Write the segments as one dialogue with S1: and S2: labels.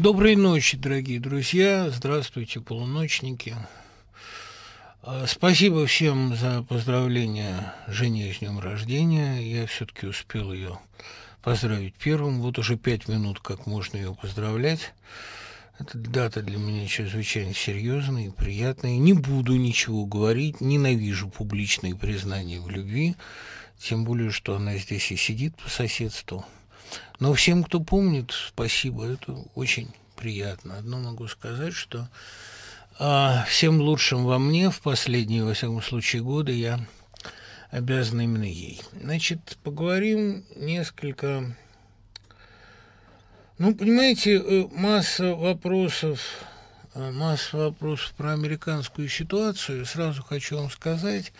S1: Доброй ночи, дорогие друзья. Здравствуйте, полуночники. А, спасибо всем за поздравления Жене с днем рождения. Я все-таки успел ее поздравить первым. Вот уже пять минут, как можно ее поздравлять. Эта дата для меня чрезвычайно серьезная и приятная. Не буду ничего говорить, ненавижу публичные признания в любви, тем более, что она здесь и сидит по соседству. Но всем, кто помнит, спасибо, это очень приятно. Одно могу сказать, что а, всем лучшим во мне в последние, во всяком случае, годы я обязан именно ей. Значит, поговорим несколько... Ну, понимаете, э, масса вопросов, э, масса вопросов про американскую ситуацию. Сразу хочу вам сказать,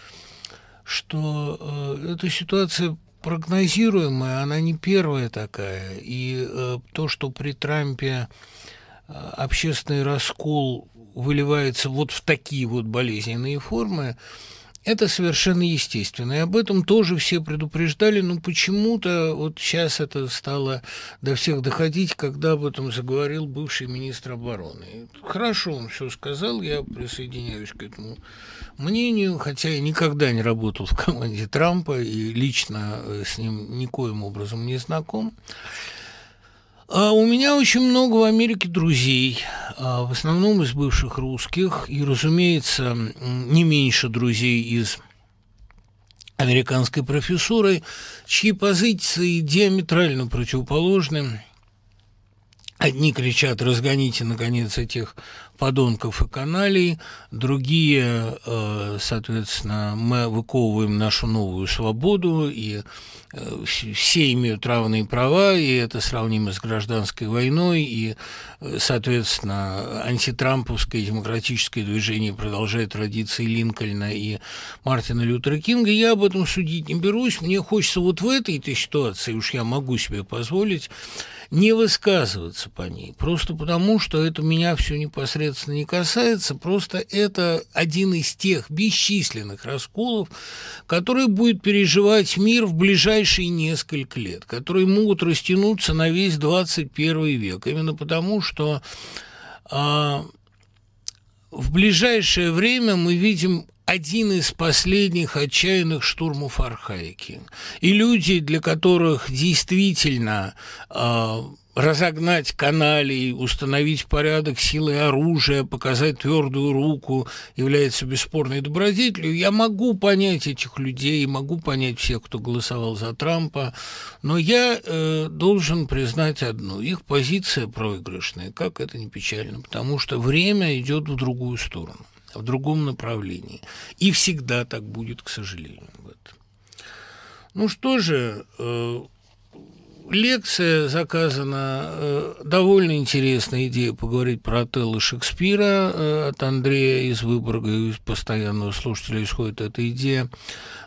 S1: что э, эта ситуация прогнозируемая, она не первая такая. И э, то, что при Трампе э, общественный раскол выливается вот в такие вот болезненные формы, это совершенно естественно. И об этом тоже все предупреждали, но почему-то вот сейчас это стало до всех доходить, когда об этом заговорил бывший министр обороны. Хорошо он все сказал, я присоединяюсь к этому мнению, хотя я никогда не работал в команде Трампа и лично э, с ним никоим образом не знаком. А у меня очень много в Америке друзей, а в основном из бывших русских, и, разумеется, не меньше друзей из американской профессуры, чьи позиции диаметрально противоположны. Одни кричат «разгоните, наконец, этих подонков и каналей, другие, э, соответственно, мы выковываем нашу новую свободу, и э, все имеют равные права, и это сравнимо с гражданской войной, и, э, соответственно, антитрамповское демократическое движение продолжает традиции Линкольна и Мартина Лютера Кинга. Я об этом судить не берусь. Мне хочется вот в этой-то ситуации, уж я могу себе позволить, не высказываться по ней, просто потому, что это меня все непосредственно не касается, просто это один из тех бесчисленных расколов, которые будет переживать мир в ближайшие несколько лет, которые могут растянуться на весь 21 век, именно потому, что а, в ближайшее время мы видим один из последних отчаянных штурмов архаики. И люди, для которых действительно э, разогнать каналей, установить порядок силы оружия, показать твердую руку является бесспорной добродетелью. Я могу понять этих людей, могу понять всех, кто голосовал за Трампа, но я э, должен признать одну. Их позиция проигрышная, как это не печально, потому что время идет в другую сторону в другом направлении. И всегда так будет, к сожалению. Вот. Ну что же, э, лекция заказана, э, довольно интересная идея поговорить про Отелло Шекспира э, от Андрея из Выборга, из постоянного слушателя исходит эта идея.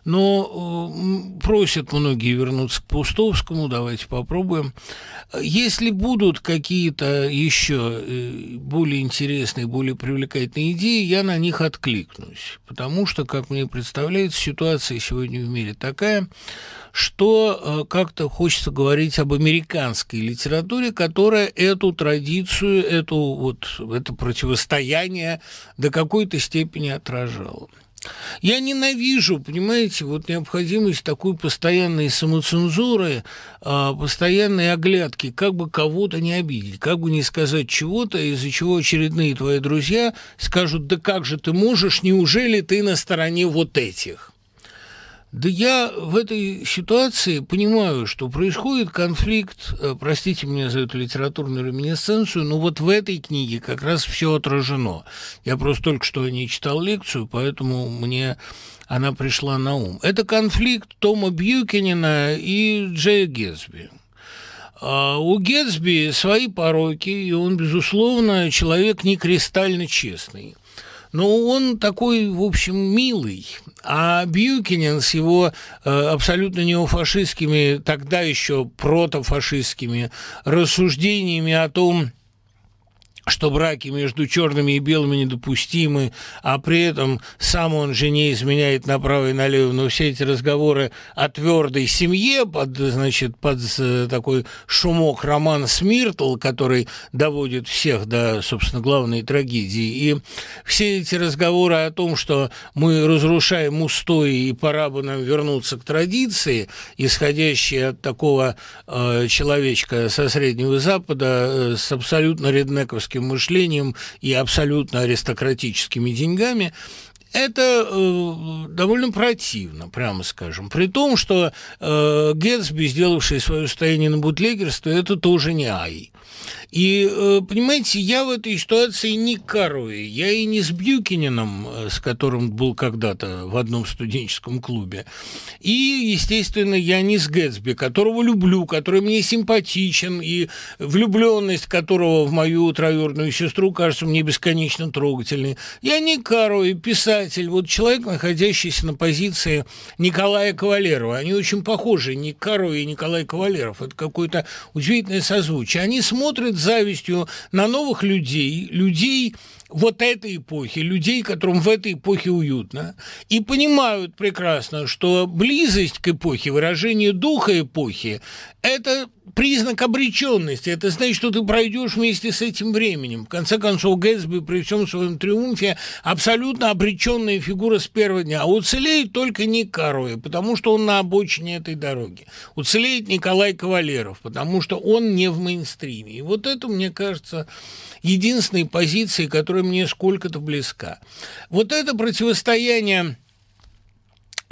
S1: Но э, просят многие вернуться к Пустовскому, давайте попробуем. Если будут какие-то еще более интересные, более привлекательные идеи, я на них откликнусь. Потому что, как мне представляется, ситуация сегодня в мире такая, что э, как-то хочется говорить об американской литературе, которая эту традицию, эту вот, это противостояние до какой-то степени отражала. Я ненавижу, понимаете, вот необходимость такой постоянной самоцензуры, а, постоянной оглядки, как бы кого-то не обидеть, как бы не сказать чего-то, из-за чего очередные твои друзья скажут, да как же ты можешь, неужели ты на стороне вот этих? Да я в этой ситуации понимаю, что происходит конфликт, э, простите меня за эту литературную реминесценцию, но вот в этой книге как раз все отражено. Я просто только что не читал лекцию, поэтому мне она пришла на ум. Это конфликт Тома Бьюкинина и Джея Гетсби. А у Гетсби свои пороки, и он, безусловно, человек не кристально честный. Но он такой, в общем, милый. А Бьюкинен с его э, абсолютно неофашистскими, тогда еще протофашистскими рассуждениями о том, что браки между черными и белыми недопустимы, а при этом сам он жене изменяет направо и налево, но все эти разговоры о твердой семье под, значит, под такой шумок роман Смиртл, который доводит всех до, собственно, главной трагедии. И все эти разговоры о том, что мы разрушаем устои и пора бы нам вернуться к традиции, исходящие от такого э, человечка со Среднего Запада э, с абсолютно реднековским аристократическим мышлением и абсолютно аристократическими деньгами, это э, довольно противно, прямо скажем. При том, что э, Гетсби, сделавший свое состояние на бутлегерстве, это тоже не ай. И, э, понимаете, я в этой ситуации не Каруи, я и не с Бьюкинином, э, с которым был когда-то в одном студенческом клубе. И, естественно, я не с Гэтсби, которого люблю, который мне симпатичен, и влюбленность которого в мою троюродную сестру кажется мне бесконечно трогательной. Я не Каруи, писатель, вот человек, находящийся на позиции Николая Кавалерова. Они очень похожи, не Каруи и Николай Кавалеров. Это какое-то удивительное созвучие. Они смотрят завистью на новых людей, людей вот этой эпохи, людей, которым в этой эпохе уютно, и понимают прекрасно, что близость к эпохе, выражение духа эпохи – это признак обреченности. Это значит, что ты пройдешь вместе с этим временем. В конце концов, Гэтсби при всем своем триумфе абсолютно обреченная фигура с первого дня. А уцелеет только не Каруэ, потому что он на обочине этой дороги. Уцелеет Николай Кавалеров, потому что он не в мейнстриме. И вот это, мне кажется, единственной позиции, которая мне сколько-то близка. Вот это противостояние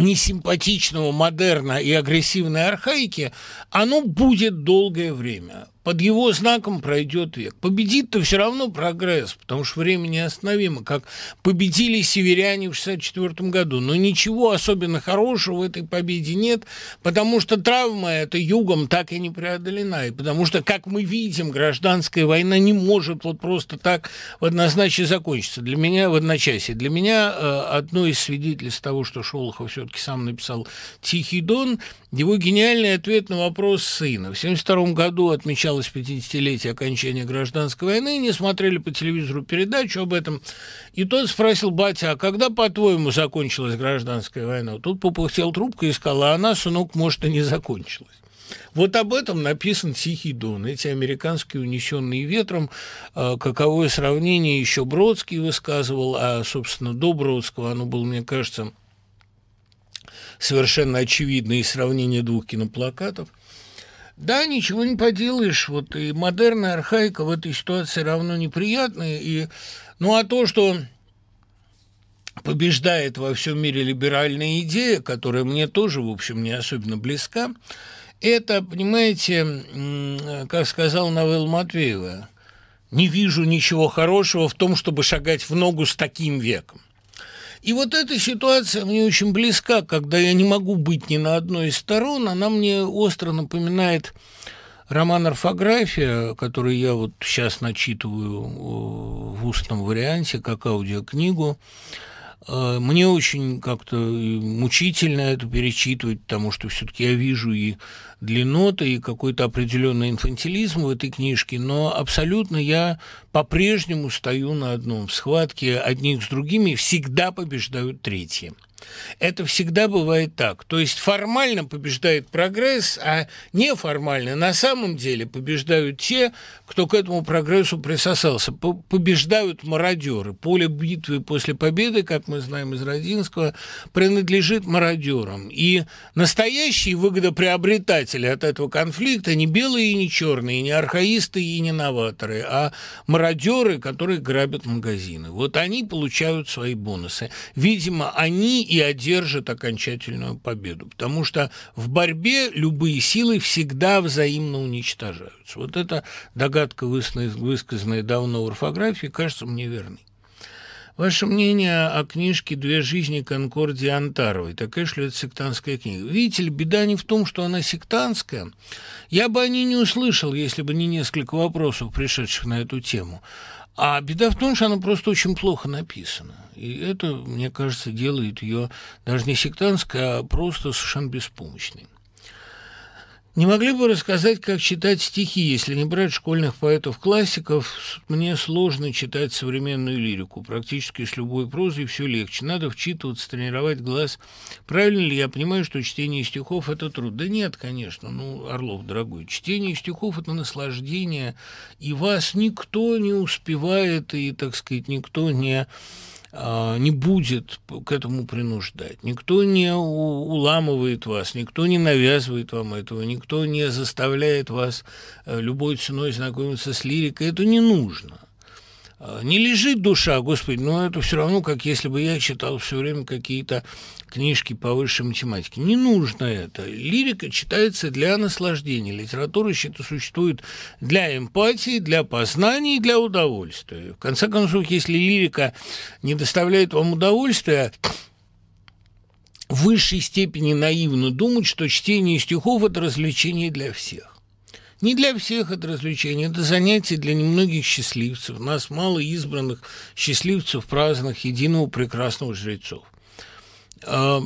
S1: несимпатичного модерна и агрессивной архаики, оно будет долгое время под его знаком пройдет век. Победит-то все равно прогресс, потому что время неостановимо, как победили северяне в 1964 году. Но ничего особенно хорошего в этой победе нет, потому что травма эта югом так и не преодолена. И потому что, как мы видим, гражданская война не может вот просто так в однозначие закончиться. Для меня в одночасье. Для меня э, одно из свидетельств того, что Шолохов все-таки сам написал «Тихий дон», его гениальный ответ на вопрос сына. В 1972 году отмечалось 50-летие окончания гражданской войны, не смотрели по телевизору передачу об этом, и тот спросил батя, а когда, по-твоему, закончилась гражданская война? Тут попыхтел трубку и сказал, а она, сынок, может, и не закончилась. Вот об этом написан «Тихий дон». Эти американские, унесенные ветром, а, каковое сравнение еще Бродский высказывал, а, собственно, до Бродского оно было, мне кажется, совершенно очевидное сравнение двух киноплакатов. Да, ничего не поделаешь. Вот и модерная архаика в этой ситуации равно неприятная. И, ну а то, что побеждает во всем мире либеральная идея, которая мне тоже, в общем, не особенно близка, это, понимаете, как сказал Навел Матвеева, не вижу ничего хорошего в том, чтобы шагать в ногу с таким веком. И вот эта ситуация мне очень близка, когда я не могу быть ни на одной из сторон, она мне остро напоминает роман «Орфография», который я вот сейчас начитываю в устном варианте, как аудиокнигу. Э, мне очень как-то мучительно это перечитывать, потому что все-таки я вижу и длинноты, и какой-то определенный инфантилизм в этой книжке, но абсолютно я по-прежнему стою на одном. В схватке одних с другими всегда побеждают третьи. Это всегда бывает так. То есть формально побеждает прогресс, а неформально на самом деле побеждают те, кто к этому прогрессу присосался. Побеждают мародеры. Поле битвы после победы, как мы знаем из Родинского, принадлежит мародерам. И настоящие выгодоприобретатели от этого конфликта не белые и не черные, не архаисты и не новаторы, а мародеры, которые грабят магазины. Вот они получают свои бонусы. Видимо, они и одержит окончательную победу. Потому что в борьбе любые силы всегда взаимно уничтожаются. Вот эта догадка, высказанная давно в орфографии, кажется мне верной. Ваше мнение о книжке «Две жизни Конкордии Антаровой». Такая что это сектантская книга. Видите ли, беда не в том, что она сектантская. Я бы о ней не услышал, если бы не несколько вопросов, пришедших на эту тему. А беда в том, что она просто очень плохо написана. И это, мне кажется, делает ее даже не сектантской, а просто совершенно беспомощной. Не могли бы рассказать, как читать стихи, если не брать школьных поэтов-классиков? Мне сложно читать современную лирику. Практически с любой прозой все легче. Надо вчитываться, тренировать глаз. Правильно ли я понимаю, что чтение стихов – это труд? Да нет, конечно. Ну, Орлов, дорогой, чтение стихов – это наслаждение, и вас никто не успевает, и, так сказать, никто не не будет к этому принуждать. Никто не уламывает вас, никто не навязывает вам этого, никто не заставляет вас э, любой ценой знакомиться с лирикой. Это не нужно. А, не лежит душа, господи, но это все равно, как если бы я читал все время какие-то книжки по высшей математике. Не нужно это. Лирика читается для наслаждения. Литература существует для эмпатии, для познания и для удовольствия. В конце концов, если лирика не доставляет вам удовольствия, в высшей степени наивно думать, что чтение стихов – это развлечение для всех. Не для всех это развлечение, это занятие для немногих счастливцев. Нас мало избранных счастливцев, праздных, единого прекрасного жрецов. А,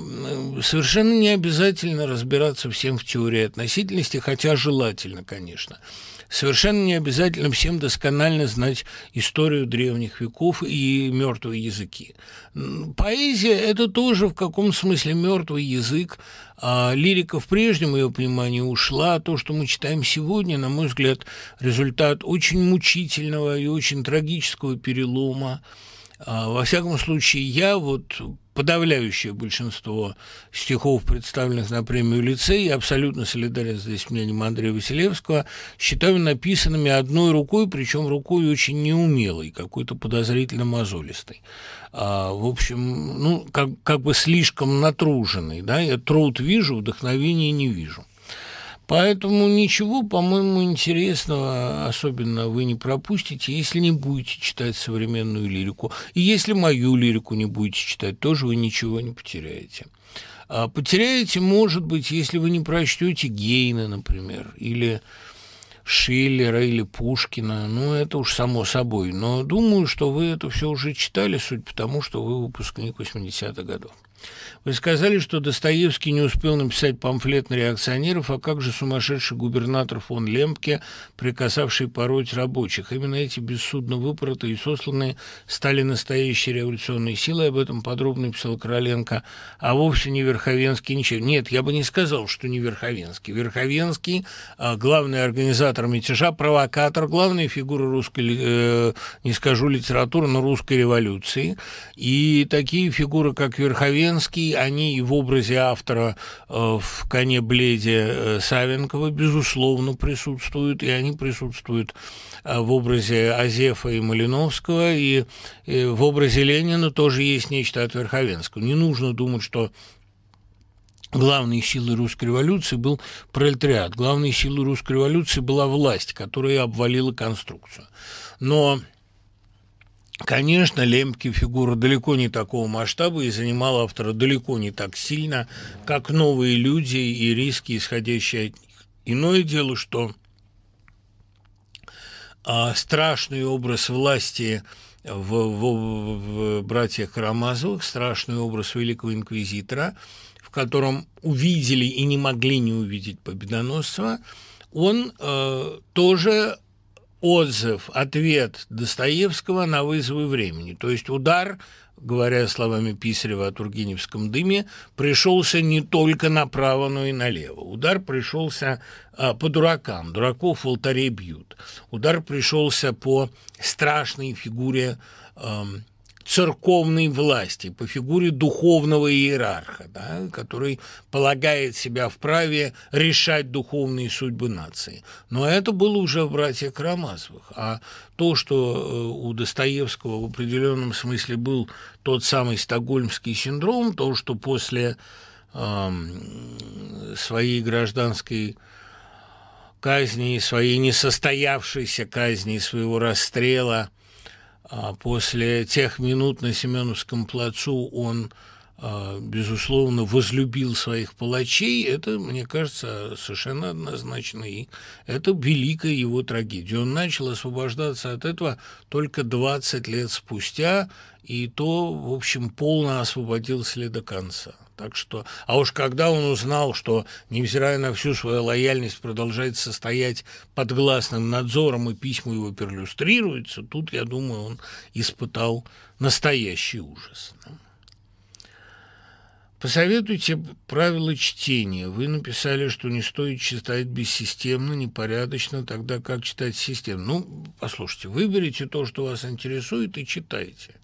S1: совершенно не обязательно разбираться всем в теории относительности, хотя желательно, конечно. Совершенно не обязательно всем досконально знать историю древних веков и мертвые языки. Поэзия – это тоже в каком смысле мертвый язык. А лирика в прежнем ее понимании ушла. То, что мы читаем сегодня, на мой взгляд, результат очень мучительного и очень трагического перелома. А, во всяком случае, я вот подавляющее большинство стихов, представленных на премию лицей, я абсолютно солидарен здесь мнением Андрея Василевского, считаю написанными одной рукой, причем рукой очень неумелой, какой-то подозрительно мозолистой. А, в общем, ну, как, как бы слишком натруженный. Да? Я труд вижу, вдохновения не вижу. Поэтому ничего, по-моему, интересного особенно вы не пропустите, если не будете читать современную лирику. И если мою лирику не будете читать, тоже вы ничего не потеряете. А потеряете, может быть, если вы не прочтете Гейна, например, или Шиллера, или Пушкина. Ну, это уж само собой. Но думаю, что вы это все уже читали, суть потому, что вы выпускник 80-х годов. Вы сказали, что Достоевский не успел написать памфлет на реакционеров, а как же сумасшедший губернатор фон Лемпке, приказавший пороть рабочих? Именно эти бессудно выпоротые и сосланные стали настоящей революционной силой, об этом подробно писал Короленко, а вовсе не Верховенский ничего. Нет, я бы не сказал, что не Верховенский. Верховенский, а, главный организатор мятежа, провокатор, главная фигура русской, э, не скажу литературы, но русской революции. И такие фигуры, как Верховенский, они и в образе автора э, в «Коне бледе» э, Савенкова, безусловно, присутствуют, и они присутствуют э, в образе Азефа и Малиновского, и в образе Ленина тоже есть нечто от Верховенского. Не нужно думать, что главной силой русской революции был пролетариат. Главной силой русской революции была власть, которая обвалила конструкцию. Но Конечно, Лемпки фигура далеко не такого масштаба и занимала автора далеко не так сильно, как новые люди и риски, исходящие от них. Иное дело, что а, страшный образ власти в, в, в братьях Карамазовых, страшный образ великого инквизитора, в котором увидели и не могли не увидеть победоносца, он э, тоже отзыв, ответ Достоевского на вызовы времени. То есть удар, говоря словами Писарева о Тургеневском дыме, пришелся не только направо, но и налево. Удар пришелся а, по дуракам. Дураков в алтаре бьют. Удар пришелся по страшной фигуре а, церковной власти, по фигуре духовного иерарха, да, который полагает себя вправе решать духовные судьбы нации. Но это было уже в «Братьях Карамазовых». А то, что э, у Достоевского в определенном смысле был тот самый стокгольмский синдром, то, что после своей гражданской казни, своей несостоявшейся казни, своего расстрела – после тех минут на Семеновском плацу он а, безусловно, возлюбил своих палачей, это, мне кажется, совершенно однозначно. И это великая его трагедия. Он начал освобождаться от этого только 20 лет спустя, и то, в общем, полно освободился ли до конца. Так что, а уж когда он узнал, что, невзирая на всю свою лояльность, продолжает состоять под гласным надзором и письма его перлюстрируются, тут, я думаю, он испытал настоящий ужас. Посоветуйте правила чтения. Вы написали, что не стоит читать бессистемно, непорядочно, тогда как читать системно. Ну, послушайте, выберите то, что вас интересует, и читайте.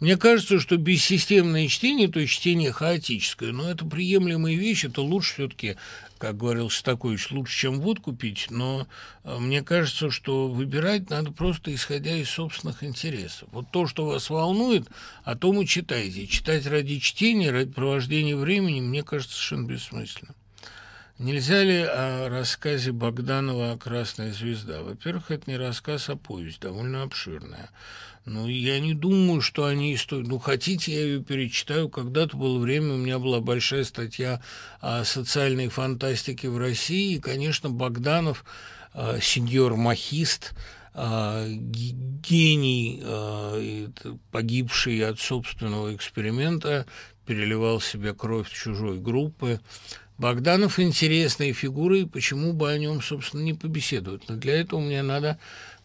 S1: Мне кажется, что бессистемное чтение, то есть чтение хаотическое, но это приемлемые вещи, это лучше все-таки, как говорил Шостакович, лучше, чем водку пить, но э, мне кажется, что выбирать надо просто исходя из собственных интересов. Вот то, что вас волнует, о том и читайте. Читать ради чтения, ради провождения времени, мне кажется, совершенно бессмысленно. Нельзя ли о рассказе Богданова «Красная звезда»? Во-первых, это не рассказ, а повесть, довольно обширная. Ну, я не думаю, что они стоят. Ну, хотите, я ее перечитаю. Когда-то было время, у меня была большая статья о социальной фантастике в России. И, конечно, Богданов, э, сеньор Махист, э, гений, э, погибший от собственного эксперимента, переливал себе кровь чужой группы. Богданов интересная фигура, и почему бы о нем, собственно, не побеседовать. Но для этого мне надо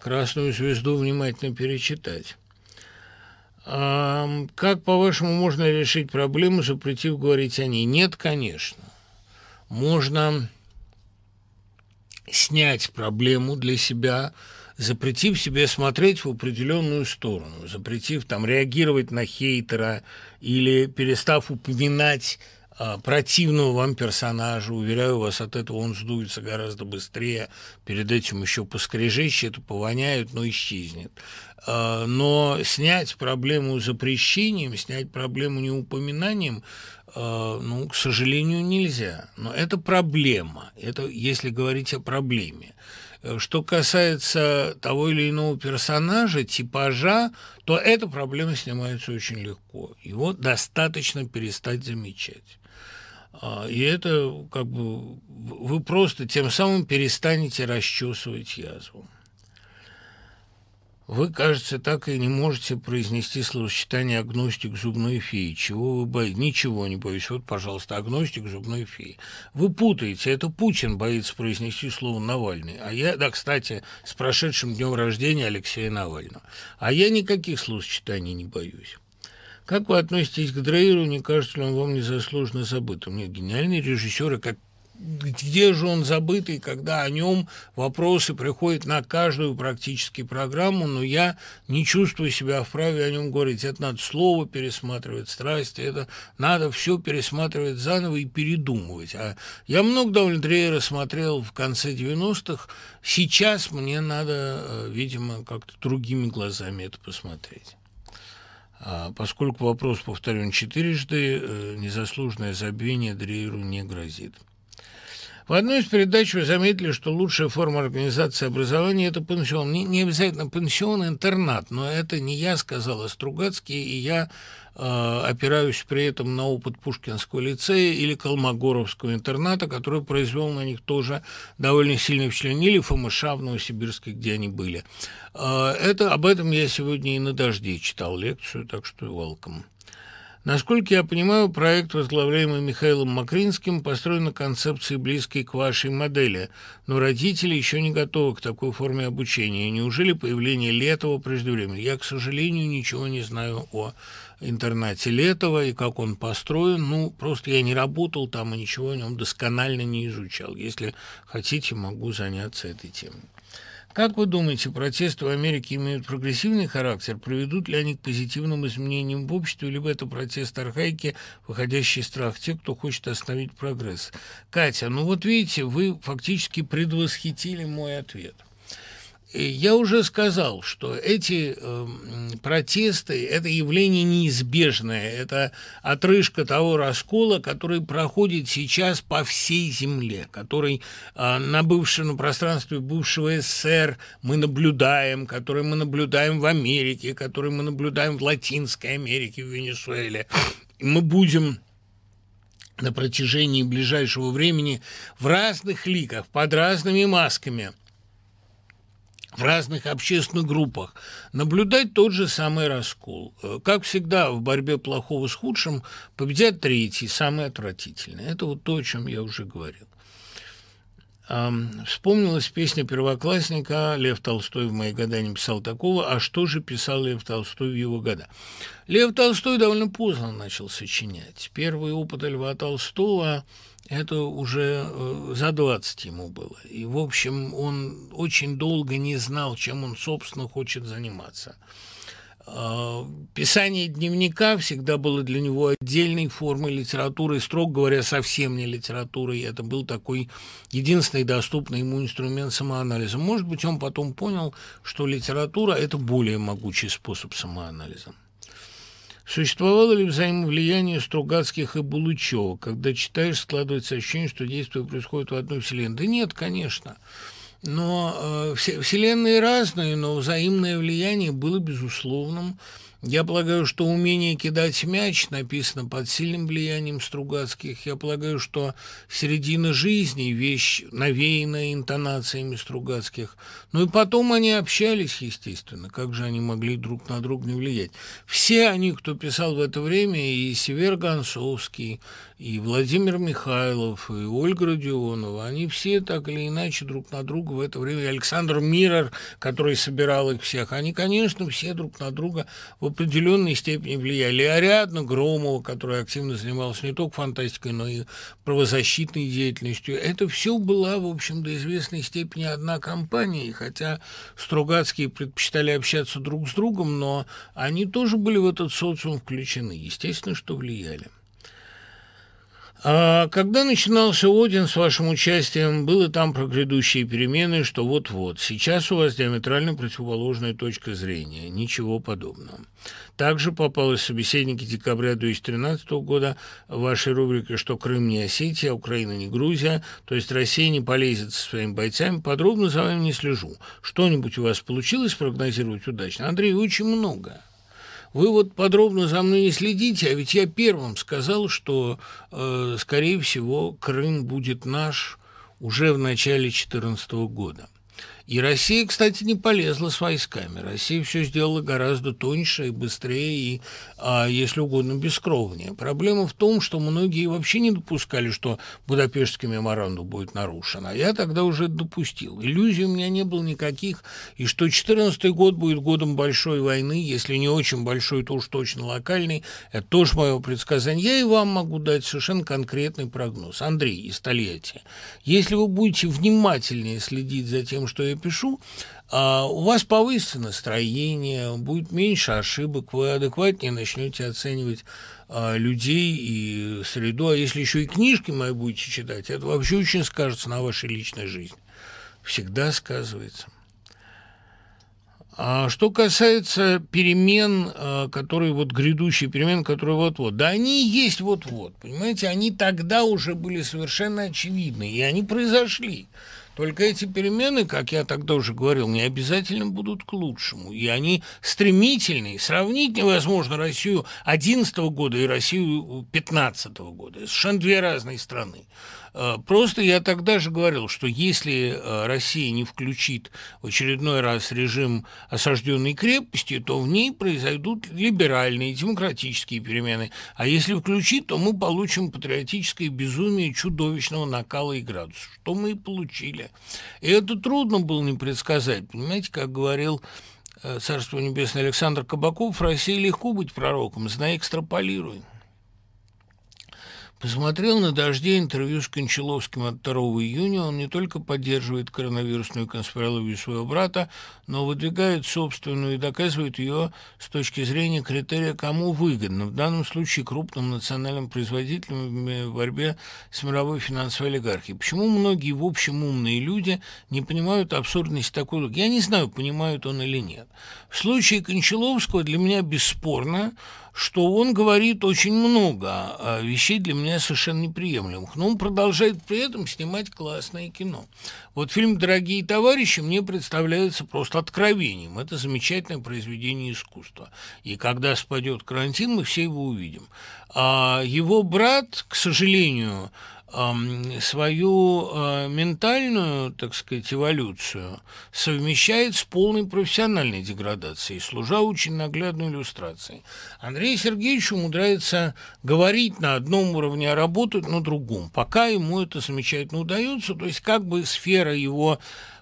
S1: «Красную звезду» внимательно перечитать. Как, по-вашему, можно решить проблему, запретив говорить о ней? Нет, конечно. Можно снять проблему для себя, запретив себе смотреть в определенную сторону, запретив там реагировать на хейтера или перестав упоминать противного вам персонажа. Уверяю вас, от этого он сдуется гораздо быстрее. Перед этим еще поскрежещет, повоняет, но исчезнет. А, но снять проблему запрещением, снять проблему неупоминанием, а, ну, к сожалению, нельзя. Но это проблема. Это если говорить о проблеме. Что касается того или иного персонажа, типажа, то эта проблема снимается очень легко. Его достаточно перестать замечать. А, и это как бы вы просто тем самым перестанете расчесывать язву. Вы, кажется, так и не можете произнести словосочетание «агностик зубной феи». Чего вы боитесь? Ничего не боюсь. Вот, пожалуйста, агностик зубной феи. Вы путаете. Это Путин боится произнести слово «Навальный». А я, да, кстати, с прошедшим днем рождения Алексея Навального. А я никаких словосочетаний не боюсь. Как вы относитесь к Дрейеру? Не кажется ли он вам незаслуженно забытым? Нет, гениальный режиссер, и как где же он забытый, когда о нем вопросы приходят на каждую практически программу, но я не чувствую себя вправе о нем говорить. Это надо слово пересматривать, страсти, это надо все пересматривать заново и передумывать. А я много довольно Дрейера смотрел в конце 90-х, сейчас мне надо, э, видимо, как-то другими глазами это посмотреть. А поскольку вопрос повторен четырежды, э, незаслуженное забвение Дрейеру не грозит. В одной из передач вы заметили, что лучшая форма организации образования – это пансион. Не, не обязательно пансион, интернат, но это не я сказал, а Стругацкий, и я э, опираюсь при этом на опыт Пушкинского лицея или Колмогоровского интерната, который произвел на них тоже довольно сильное впечатление, или ФМШ в Новосибирске, где они были. Э, это, об этом я сегодня и на «Дожде» читал лекцию, так что welcome. Насколько я понимаю, проект, возглавляемый Михаилом Макринским, построен на концепции, близкой к вашей модели, но родители еще не готовы к такой форме обучения. Неужели появление Летова преждевременно? Я, к сожалению, ничего не знаю о интернате Летова и как он построен. Ну, просто я не работал там и ничего о нем досконально не изучал. Если хотите, могу заняться этой темой. Как вы думаете, протесты в Америке имеют прогрессивный характер? Приведут ли они к позитивным изменениям в обществе, либо это протест архаики, выходящий из страх тех, кто хочет остановить прогресс? Катя, ну вот видите, вы фактически предвосхитили мой ответ. Я уже сказал, что эти э, протесты – это явление неизбежное, это отрыжка того раскола, который проходит сейчас по всей земле, который э, на бывшем пространстве бывшего СССР мы наблюдаем, который мы наблюдаем в Америке, который мы наблюдаем в Латинской Америке, в Венесуэле. мы будем на протяжении ближайшего времени в разных ликах, под разными масками, в разных общественных группах наблюдать тот же самый раскол. Э, как всегда, в борьбе плохого с худшим победят третий, самый отвратительный. Это вот то, о чем я уже говорил. Вспомнилась песня первоклассника Лев Толстой в мои года не писал такого, а что же писал Лев Толстой в его года? Лев Толстой довольно поздно начал сочинять. Первый опыт Льва Толстого – это уже э, за 20 ему было. И, в общем, он очень долго не знал, чем он, собственно, хочет заниматься – а, писание дневника всегда было для него отдельной формой литературы, строго говоря, совсем не литературой. Это был такой единственный доступный ему инструмент самоанализа. Может быть, он потом понял, что литература – это более могучий способ самоанализа. Существовало ли взаимовлияние Стругацких и Булычева? Когда читаешь, складывается ощущение, что действие происходит в одной вселенной. Да нет, конечно. Но э, вселенные разные, но взаимное влияние было безусловным. Я полагаю, что умение кидать мяч написано под сильным влиянием Стругацких. Я полагаю, что середина жизни – вещь, навеянная интонациями Стругацких. Ну и потом они общались, естественно. Как же они могли друг на друга не влиять? Все они, кто писал в это время, и Север Гонцовский, и Владимир Михайлов, и Ольга Родионова, они все так или иначе друг на друга в это время, и Александр Мирер, который собирал их всех, они, конечно, все друг на друга определенной степени влияли. И Ариадна Громова, которая активно занималась не только фантастикой, но и правозащитной деятельностью, это все была, в общем, до известной степени одна компания, и хотя Стругацкие предпочитали общаться друг с другом, но они тоже были в этот социум включены, естественно, что влияли. А когда начинался Один с вашим участием, было там про грядущие перемены, что вот-вот. Сейчас у вас диаметрально противоположная точка зрения. Ничего подобного. Также попалось собеседники декабря 2013 года в вашей рубрике, что Крым не Осетия, Украина не Грузия, то есть Россия не полезет со своими бойцами. Подробно за вами не слежу. Что-нибудь у вас получилось прогнозировать удачно? Андрей, очень много. Вы вот подробно за мной не следите, а ведь я первым сказал, что, э, скорее всего, Крым будет наш уже в начале 2014 года. И Россия, кстати, не полезла с войсками. Россия все сделала гораздо тоньше и быстрее, и, а, если угодно, бескровнее. Проблема в том, что многие вообще не допускали, что Будапештский меморандум будет нарушен. А я тогда уже допустил. Иллюзий у меня не было никаких, и что 2014 год будет годом большой войны, если не очень большой, то уж точно локальный. Это тоже мое предсказание. Я и вам могу дать совершенно конкретный прогноз. Андрей из Тольятти, если вы будете внимательнее следить за тем, что я пишу, а у вас повысится настроение, будет меньше ошибок, вы адекватнее начнете оценивать а, людей и среду. А если еще и книжки мои будете читать, это вообще очень скажется на вашей личной жизни. Всегда сказывается. А что касается перемен, а, которые вот грядущие перемены, которые вот-вот, да они есть вот-вот, понимаете, они тогда уже были совершенно очевидны, и они произошли. Только эти перемены, как я тогда уже говорил, не обязательно будут к лучшему. И они стремительные. Сравнить невозможно Россию 2011 года и Россию 2015 года. Это совершенно две разные страны. Э, просто я тогда же говорил, что если э, Россия не включит в очередной раз режим осажденной крепости, то в ней произойдут либеральные, демократические перемены. А если включить, то мы получим патриотическое безумие чудовищного накала и градуса, что мы и получили. И это трудно было не предсказать. Понимаете, как говорил э, Царство Небесное Александр Кабаков, в России легко быть пророком, знай, экстраполируй. Посмотрел на дожде интервью с Кончаловским от 2 июня. Он не только поддерживает коронавирусную конспирологию своего брата, но выдвигает собственную и доказывает ее с точки зрения критерия «кому выгодно». В данном случае крупным национальным производителям в борьбе с мировой финансовой олигархией. Почему многие, в общем, умные люди не понимают абсурдность такой логики? Я не знаю, понимают он или нет. В случае Кончаловского для меня бесспорно, что он говорит очень много а, вещей для меня совершенно неприемлемых, но он продолжает при этом снимать классное кино. Вот фильм «Дорогие товарищи» мне представляется просто откровением. Это замечательное произведение искусства. И когда спадет карантин, мы все его увидим. А его брат, к сожалению, свою э, ментальную, так сказать, эволюцию совмещает с полной профессиональной деградацией, служа очень наглядной иллюстрацией. Андрей Сергеевич умудряется говорить на одном уровне, а работать на другом, пока ему это замечательно удается, то есть как бы сфера его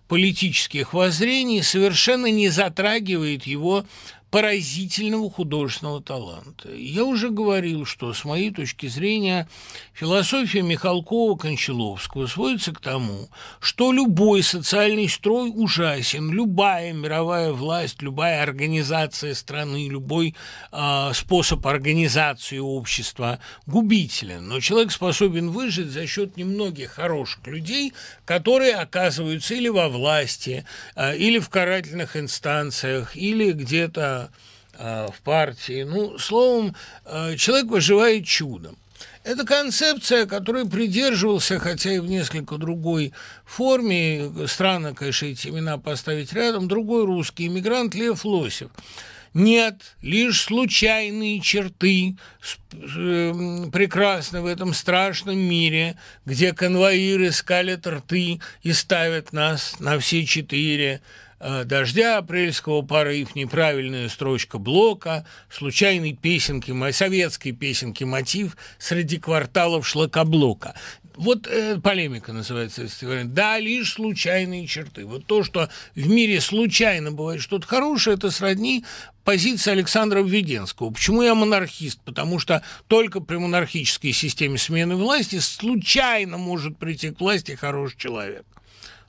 S1: политических воззрений совершенно не затрагивает его поразительного художественного таланта. Я уже говорил, что с моей точки зрения философия Михалкова-Кончаловского сводится к тому, что любой социальный строй ужасен, любая мировая власть, любая организация страны, любой э, способ организации общества губителен. Но человек способен выжить за счет немногих хороших людей, которые оказываются или во власти, э, или в карательных инстанциях, или где-то в партии. Ну, словом, э, человек выживает чудом. Это концепция, которой придерживался, хотя и в несколько другой форме, странно, конечно, эти имена поставить рядом, другой русский иммигрант Лев Лосев. Нет, лишь случайные черты э, прекрасны в этом страшном мире, где конвоиры скалят рты и ставят нас на все четыре Э, дождя апрельского порыв, неправильная строчка блока, случайной песенки, советской песенки мотив среди кварталов шлакоблока. Вот э, полемика называется Да, лишь случайные черты. Вот то, что в мире случайно бывает что-то хорошее, это сродни позиции Александра Введенского. Почему я монархист? Потому что только при монархической системе смены власти случайно может прийти к власти хороший человек.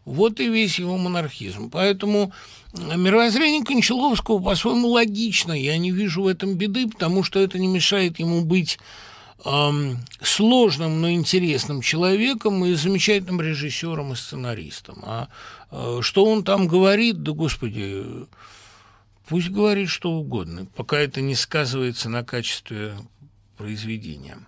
S1: Вот и весь его монархизм. Поэтому мировоззрение Кончаловского по-своему логично. Я не вижу в этом беды, потому что это не мешает ему быть эм, сложным, но интересным человеком и замечательным режиссером и сценаристом. А э, что он там говорит, да господи, пусть говорит что угодно, пока это не сказывается на качестве произведения.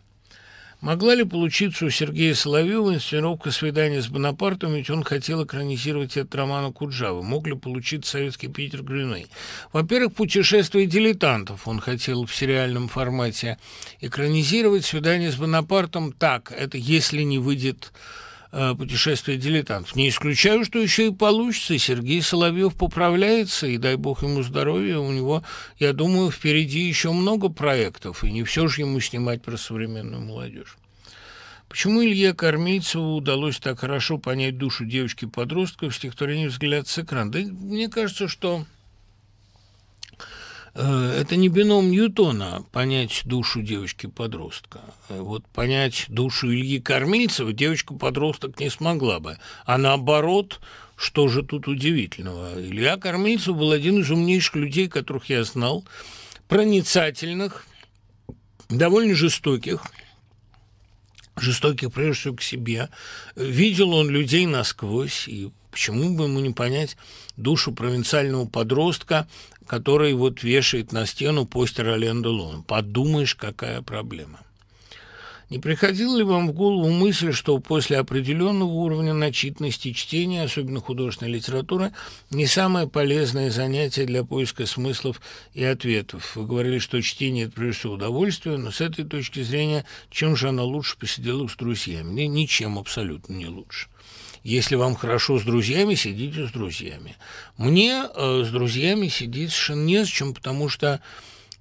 S1: Могла ли получиться у Сергея Соловьева инсценировка свидания с Бонапартом, ведь он хотел экранизировать этот роман Куджавы? Мог ли получиться советский Питер Грюней? Во-первых, «Путешествие дилетантов» он хотел в сериальном формате экранизировать. «Свидание с Бонапартом» так, это если не выйдет путешествие дилетантов. Не исключаю, что еще и получится. Сергей Соловьев поправляется, и дай бог ему здоровья. У него, я думаю, впереди еще много проектов, и не все же ему снимать про современную молодежь. Почему Илье Кормильцеву удалось так хорошо понять душу девочки-подростка в стихотворении «Взгляд с экрана»? Да мне кажется, что Э, это не бином Ньютона понять душу девочки-подростка. Э, вот понять душу Ильи Кормильцева девочка-подросток не смогла бы. А наоборот, что же тут удивительного? Илья Кормильцев был один из умнейших людей, которых я знал, проницательных, довольно жестоких, жестоких прежде всего к себе. Видел он людей насквозь, и почему бы ему не понять душу провинциального подростка, который вот вешает на стену постер Ален Делон. Подумаешь, какая проблема. Не приходила ли вам в голову мысль, что после определенного уровня начитанности чтения, особенно художественной литературы, не самое полезное занятие для поиска смыслов и ответов? Вы говорили, что чтение – это прежде всего удовольствие, но с этой точки зрения, чем же оно лучше посиделок с друзьями? Ничем абсолютно не лучше. Если вам хорошо с друзьями, сидите с друзьями. Мне э, с друзьями сидеть совершенно не с чем, потому что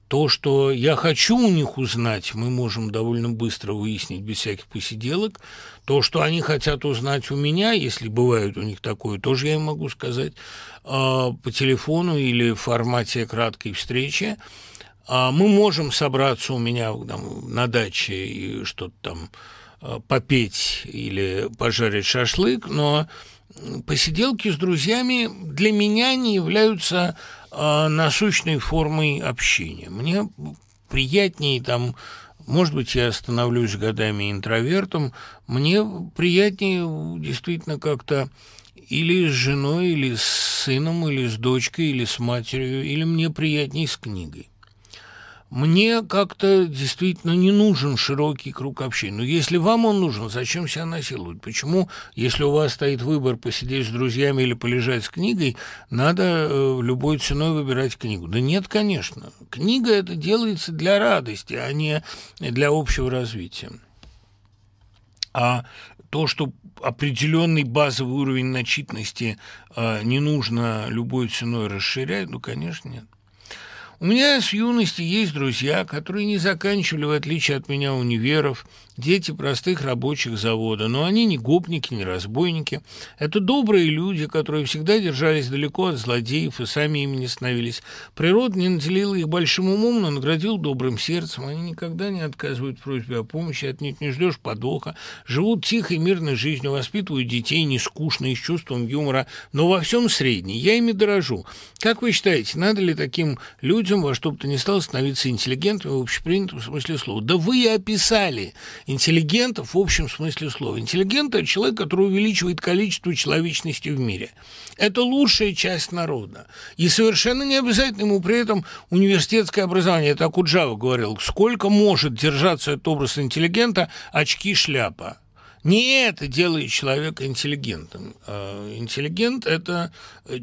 S1: то, что я хочу у них узнать, мы можем довольно быстро выяснить без всяких посиделок. То, что они хотят узнать у меня, если бывает у них такое, тоже я им могу сказать э, по телефону или в формате краткой встречи. А мы можем собраться у меня там, на даче и что-то там попеть или пожарить шашлык, но посиделки с друзьями для меня не являются э, насущной формой общения. Мне приятнее там, может быть, я становлюсь годами интровертом, мне приятнее действительно как-то или с женой, или с сыном, или с дочкой, или с матерью, или мне приятнее с книгой. Мне как-то действительно не нужен широкий круг общения. Но если вам он нужен, зачем себя насиловать? Почему, если у вас стоит выбор посидеть с друзьями или полежать с книгой, надо э, любой ценой выбирать книгу? Да нет, конечно. Книга это делается для радости, а не для общего развития. А то, что определенный базовый уровень начитанности э, не нужно любой ценой расширять, ну, конечно, нет. У меня с юности есть друзья, которые не заканчивали, в отличие от меня, универов, дети простых рабочих завода, но они не гопники, не разбойники. Это добрые люди, которые всегда держались далеко от злодеев и сами ими не становились. Природа не наделила их большим умом, но наградил добрым сердцем. Они никогда не отказывают в просьбе о помощи, от них не ждешь подоха, живут тихой, мирной жизнью, воспитывают детей не скучно и с чувством юмора, но во всем средний. Я ими дорожу. Как вы считаете, надо ли таким людям во что бы то ни стало становиться интеллигентами в общепринятом смысле слова? Да вы и описали интеллигентов в общем смысле слова. Интеллигент – это человек, который увеличивает количество человечности в мире. Это лучшая часть народа. И совершенно не обязательно ему при этом университетское образование. Это Акуджава говорил, сколько может держаться этот образ интеллигента очки-шляпа. Не это делает человека интеллигентом. А интеллигент – это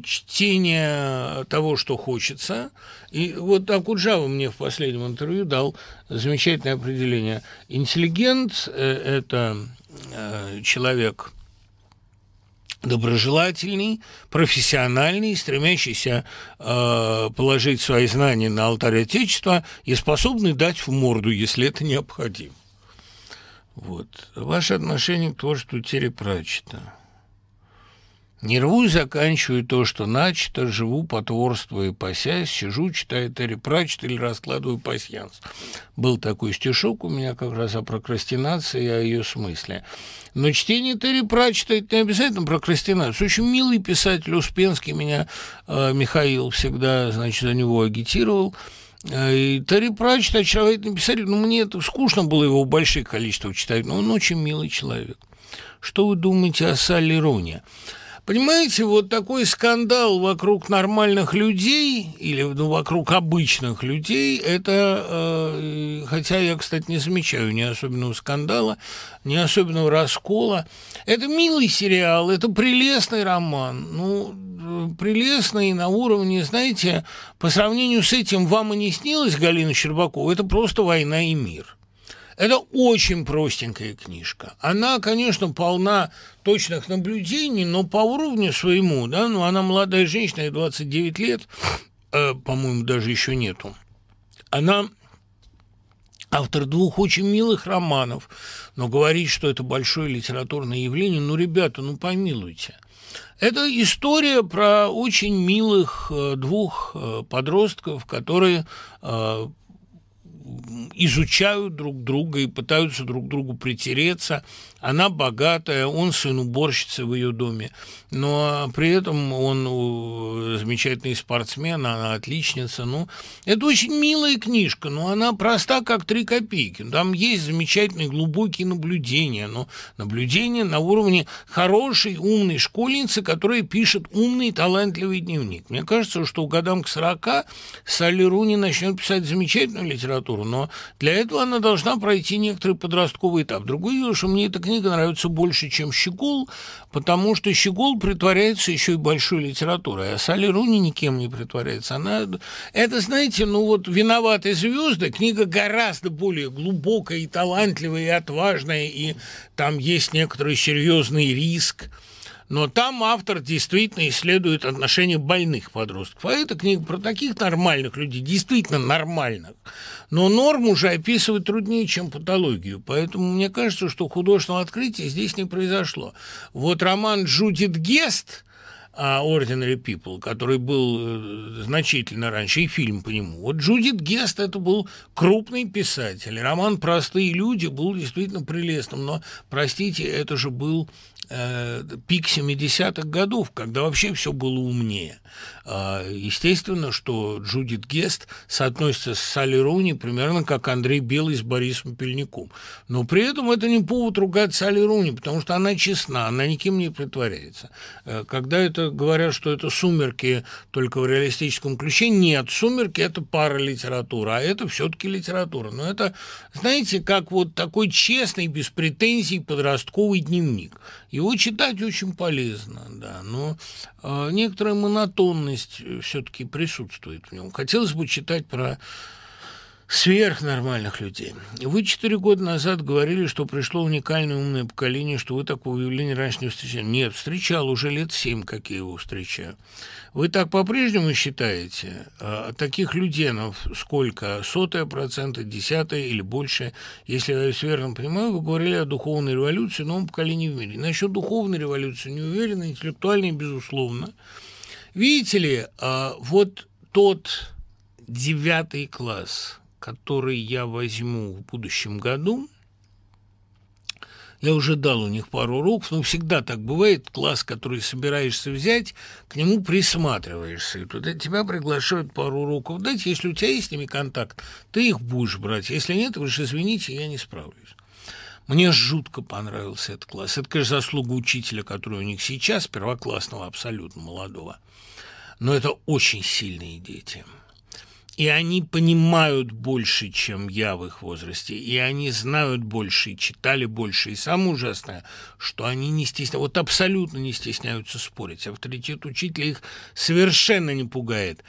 S1: чтение того, что хочется. И вот Акуджава мне в последнем интервью дал замечательное определение. Интеллигент – это э, человек доброжелательный, профессиональный, стремящийся э, положить свои знания на алтарь Отечества и способный дать в морду, если это необходимо. Вот. Ваше отношение к творчеству Терри Пратчета. Не рву и заканчиваю то, что начато, живу, потворствуя, пасясь, сижу, читаю Терри Пратчет или раскладываю пасьянс. Был такой стишок у меня как раз о прокрастинации и о ее смысле. Но чтение Терри Пратчета – это не обязательно прокрастинация. Очень милый писатель Успенский меня э, Михаил всегда, значит, за него агитировал – и Терри Пратчет, очаровательный писатель, ну, мне это скучно было его большое количество читать, но он очень милый человек. Что вы думаете о Салли Роне? Понимаете, вот такой скандал вокруг нормальных людей или ну, вокруг обычных людей, это, э, хотя я, кстати, не замечаю ни особенного скандала, ни особенного раскола, это милый сериал, это прелестный роман, ну, прелестный на уровне, знаете, по сравнению с этим вам и не снилось Галина Щербакова, это просто «Война и мир». Это очень простенькая книжка. Она, конечно, полна точных наблюдений, но по уровню своему, да, ну, она молодая женщина, ей 29 лет, э, по-моему, даже еще нету. Она автор двух очень милых романов, но говорить, что это большое литературное явление, ну, ребята, ну, помилуйте. Это история про очень милых э, двух э, подростков, которые э, изучают друг друга и пытаются друг другу притереться. Она богатая, он сын уборщицы в ее доме, но при этом он э, замечательный спортсмен, она отличница. Ну, это очень милая книжка, но она проста, как три копейки. Там есть замечательные глубокие наблюдения, но наблюдения на уровне хорошей, умной школьницы, которая пишет умный, талантливый дневник. Мне кажется, что годам к 40 Салли Руни начнет писать замечательную литературу, но для этого она должна пройти некоторый подростковый этап. Другое дело, что мне эта книга нравится больше, чем «Щегол», потому что «Щегол» притворяется еще и большой литературой, а Салли Руни никем не притворяется. Она... Это, знаете, ну вот «Виноватые звезды» книга гораздо более глубокая и талантливая, и отважная, и там есть некоторый серьезный риск – но там автор действительно исследует отношения больных подростков. А эта книга про таких нормальных людей, действительно нормальных. Но норму же описывать труднее, чем патологию. Поэтому мне кажется, что художественного открытия здесь не произошло. Вот роман Джудит Гест Ordinary People, который был э, значительно раньше, и фильм по нему. Вот Джудит Гест это был крупный писатель. Роман «Простые люди» был действительно прелестным, но, простите, это же был пик 70-х годов, когда вообще все было умнее. Э, естественно, что Джудит Гест соотносится с Салли Руни примерно как Андрей Белый с Борисом Пельником. Но при этом это не повод ругать Салли Руни, потому что она честна, она никем не притворяется. Э, когда это говорят, что это «Сумерки» только в реалистическом ключе, нет, «Сумерки» — это пара литература, а это все-таки литература. Но это, знаете, как вот такой честный, без претензий подростковый дневник. Его читать очень полезно, да, но э, некоторая монотонность все-таки присутствует в нем. Хотелось бы читать про сверхнормальных людей. Вы четыре года назад говорили, что пришло уникальное умное поколение, что вы такого явления раньше не встречали. Нет, встречал уже лет семь, как я его встречаю. Вы так по-прежнему считаете? А таких люденов сколько? Сотая процента, десятая или больше? Если я все верно понимаю, вы говорили о духовной революции, новом поколении в мире. Насчет духовной революции не уверена, интеллектуальной, безусловно. Видите ли, а вот тот девятый класс – который я возьму в будущем году, я уже дал у них пару уроков, но всегда так бывает, класс, который собираешься взять, к нему присматриваешься. И туда тебя приглашают пару уроков дать, если у тебя есть с ними контакт, ты их будешь брать. Если нет, вы же извините, я не справлюсь. Мне жутко понравился этот класс. Это, конечно, заслуга учителя, который у них сейчас, первоклассного, абсолютно молодого. Но это очень сильные дети и они понимают больше, чем я в их возрасте, и они знают больше, и читали больше. И самое ужасное, что они не стесняются, вот абсолютно не стесняются спорить. Авторитет учителя их совершенно не пугает.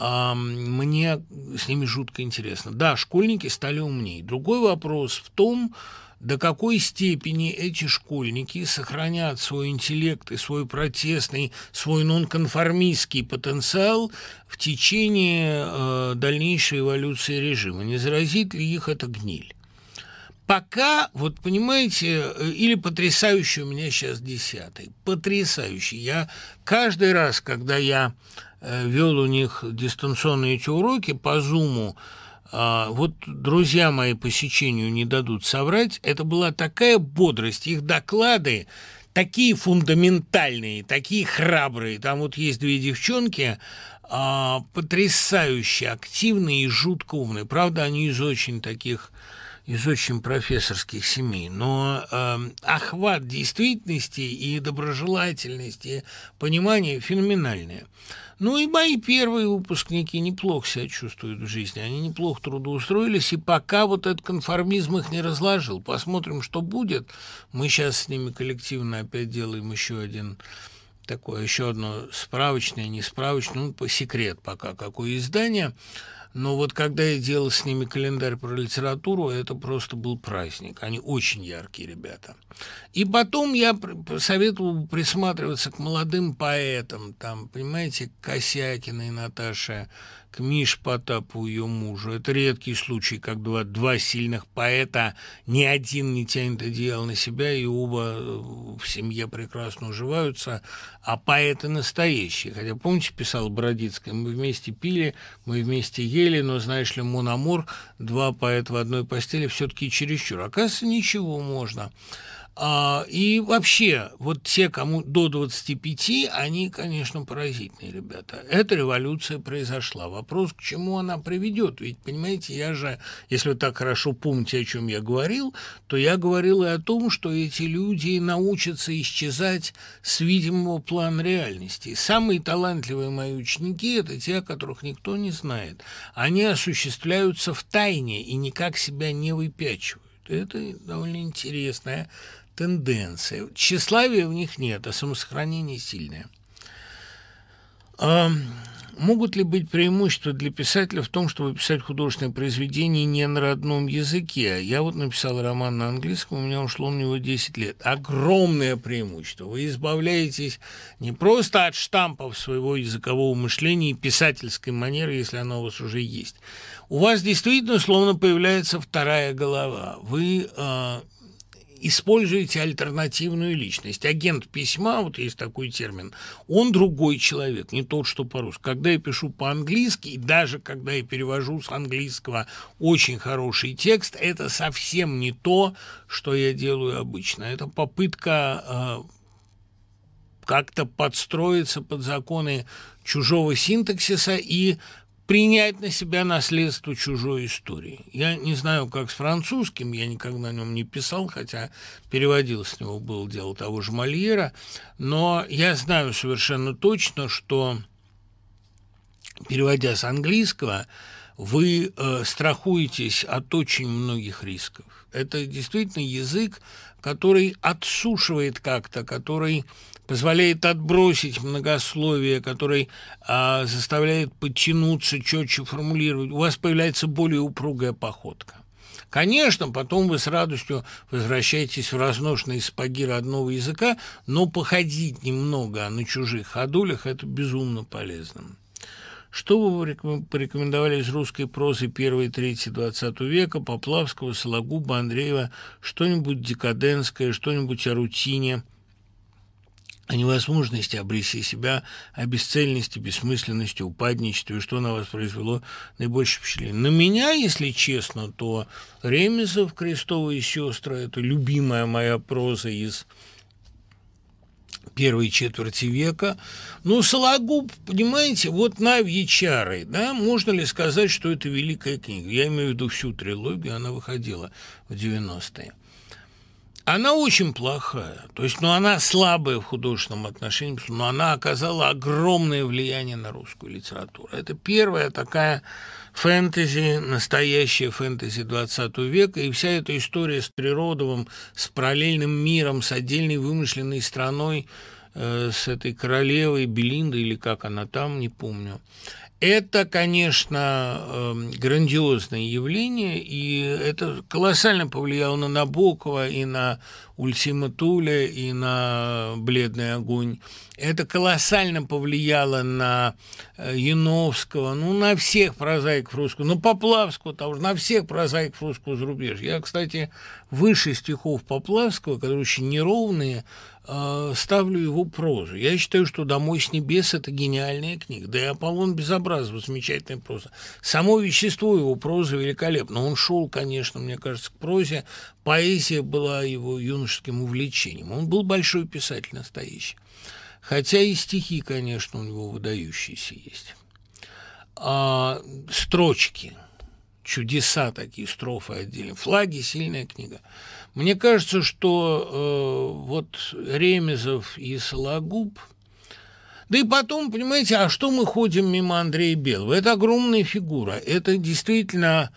S1: Мне с ними жутко интересно. Да, школьники стали умнее. Другой вопрос в том, до какой степени эти школьники сохранят свой интеллект и свой протестный, свой нонконформистский потенциал в течение э, дальнейшей эволюции режима. Не заразит ли их это гниль? Пока, вот понимаете, э, или потрясающий у меня сейчас десятый, потрясающий. Я каждый раз, когда я э, вел у них дистанционные эти уроки по Зуму, вот друзья мои по сечению не дадут соврать, это была такая бодрость, их доклады такие фундаментальные, такие храбрые. Там вот есть две девчонки, а, потрясающе активные и жутко умные. Правда, они из очень таких из очень профессорских семей, но э, охват действительности и доброжелательности, понимание феноменальное. Ну и мои первые выпускники неплохо себя чувствуют в жизни, они неплохо трудоустроились, и пока вот этот конформизм их не разложил. Посмотрим, что будет. Мы сейчас с ними коллективно опять делаем еще один такое, еще одно справочное, не справочное, ну, по секрет пока, какое издание – но вот когда я делал с ними календарь про литературу, это просто был праздник. Они очень яркие ребята. И потом я советовал присматриваться к молодым поэтам, там, понимаете, Косякиной Наташе к Миш Потапу, ее мужу. Это редкий случай, как два, сильных поэта, ни один не тянет одеяло на себя, и оба э, в семье прекрасно уживаются, а поэты настоящие. Хотя, помните, писал Бродицкая, мы вместе пили, мы вместе ели, но, знаешь ли, Мономор, два поэта в одной постели все-таки чересчур. Оказывается, ничего можно. А, и вообще, вот те, кому до 25, они, конечно, поразительные ребята. Эта революция произошла. Вопрос, к чему она приведет? Ведь, понимаете, я же, если вы так хорошо помните, о чем я говорил, то я говорил и о том, что эти люди научатся исчезать с видимого плана реальности. Самые талантливые мои ученики – это те, о которых никто не знает. Они осуществляются в тайне и никак себя не выпячивают. Это довольно интересная тенденция. Тщеславия у них нет, а самосохранение сильное. А могут ли быть преимущества для писателя в том, чтобы писать художественное произведение не на родном языке? Я вот написал роман на английском, у меня ушло на него 10 лет. Огромное преимущество. Вы избавляетесь не просто от штампов своего языкового мышления и писательской манеры, если она у вас уже есть. У вас действительно словно появляется вторая голова. Вы э, используете альтернативную личность. Агент письма, вот есть такой термин, он другой человек, не тот, что по-русски. Когда я пишу по-английски, и даже когда я перевожу с английского очень хороший текст, это совсем не то, что я делаю обычно. Это попытка как-то подстроиться под законы чужого синтаксиса и принять на себя наследство чужой истории. Я не знаю, как с французским, я никогда на нем не писал, хотя переводил с него было дело того же Мольера, но я знаю совершенно точно, что, переводя с английского, вы э, страхуетесь от очень многих рисков. Это действительно язык, который отсушивает как-то, который позволяет отбросить многословие, который а, заставляет подтянуться, четче формулировать. У вас появляется более упругая походка. Конечно, потом вы с радостью возвращаетесь в разношенные сапоги родного языка, но походить немного на чужих ходулях – это безумно полезно. Что бы вы порекомендовали из русской прозы первой и третьей XX века, Поплавского, Сологуба, Андреева, что-нибудь декаденское, что-нибудь о рутине – о невозможности обрести себя, о бесцельности, бессмысленности, упадничестве, что на вас произвело наибольшее впечатление. На меня, если честно, то Ремезов, «Крестовые сестры» – это любимая моя проза из первой четверти века. Ну, Сологуб, понимаете, вот на Чары, да, можно ли сказать, что это великая книга? Я имею в виду всю трилогию, она выходила в 90-е. Она очень плохая. То есть, ну, она слабая в художественном отношении, но она оказала огромное влияние на русскую литературу. Это первая такая фэнтези, настоящая фэнтези 20 века, и вся эта история с Природовым, с параллельным миром, с отдельной вымышленной страной, э, с этой королевой Белиндой, или как она там, не помню. Это, конечно, эм, грандиозное явление, и это колоссально повлияло на Набокова и на Ульсима Туля и на «Бледный огонь». Это колоссально повлияло на э, Яновского, ну, на всех прозаиков русского, ну, Поплавского того же, на всех прозаиков русского зарубежья. Я, кстати, выше стихов Поплавского, которые очень неровные, ставлю его прозу. Я считаю, что «Домой с небес» – это гениальная книга. Да и «Аполлон безобразов» – замечательная проза. Само вещество его прозы великолепно. Он шел, конечно, мне кажется, к прозе. Поэзия была его юношеским увлечением. Он был большой писатель настоящий. Хотя и стихи, конечно, у него выдающиеся есть. А, строчки, чудеса такие, строфы отдельно. Флаги – сильная книга. Мне кажется, что э, вот Ремезов и Сологуб – да и потом, понимаете, а что мы ходим мимо Андрея Белого? Это огромная фигура. Это действительно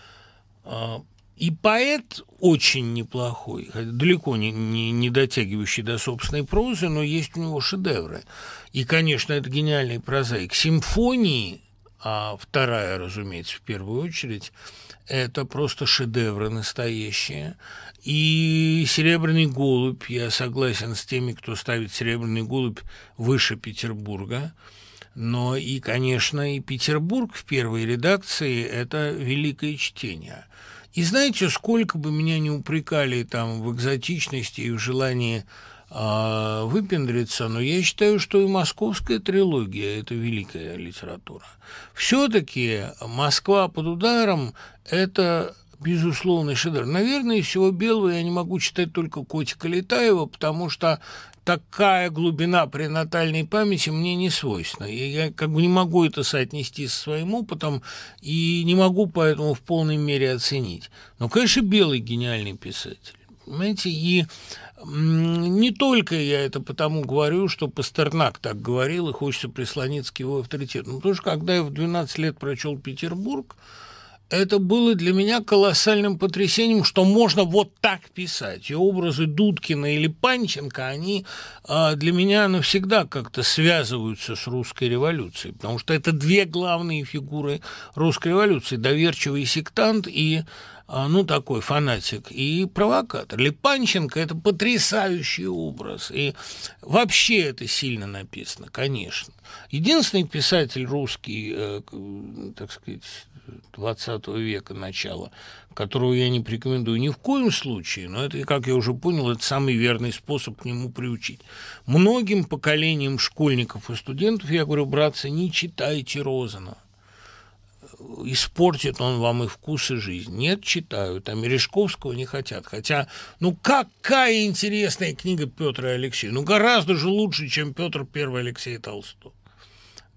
S1: э, и поэт очень неплохой, далеко не, не, не дотягивающий до собственной прозы, но есть у него шедевры. И, конечно, это гениальный прозаик. Симфонии, а вторая, разумеется, в первую очередь, это просто шедевры настоящие. И «Серебряный голубь», я согласен с теми, кто ставит «Серебряный голубь» выше Петербурга, но и, конечно, и Петербург в первой редакции – это великое чтение – и знаете, сколько бы меня не упрекали там в экзотичности и в желании выпендриться, но я считаю, что и московская трилогия – это великая литература. Все-таки «Москва под ударом» – это безусловный шедевр. Наверное, из всего белого я не могу читать только Котика Летаева, потому что такая глубина пренатальной памяти мне не свойственна. И я как бы не могу это соотнести со своим опытом и не могу поэтому в полной мере оценить. Но, конечно, Белый гениальный писатель. Понимаете, и не только я это потому говорю, что Пастернак так говорил, и хочется прислониться к его авторитету. Но потому что, когда я в 12 лет прочел «Петербург», это было для меня колоссальным потрясением, что можно вот так писать. И образы Дудкина или Панченко, они а, для меня навсегда как-то связываются с русской революцией, потому что это две главные фигуры русской революции. Доверчивый сектант и ну, такой фанатик и провокатор. Липанченко – это потрясающий образ. И вообще это сильно написано, конечно. Единственный писатель русский, э, так сказать, 20 века начала, которого я не порекомендую ни в коем случае, но это, как я уже понял, это самый верный способ к нему приучить. Многим поколениям школьников и студентов я говорю, братцы, не читайте Розана. Испортит он вам и вкус, и жизнь. Нет, читают, а Мережковского не хотят. Хотя, ну какая интересная книга Петра и Алексея. Ну гораздо же лучше, чем Петр Первый Алексей Толстой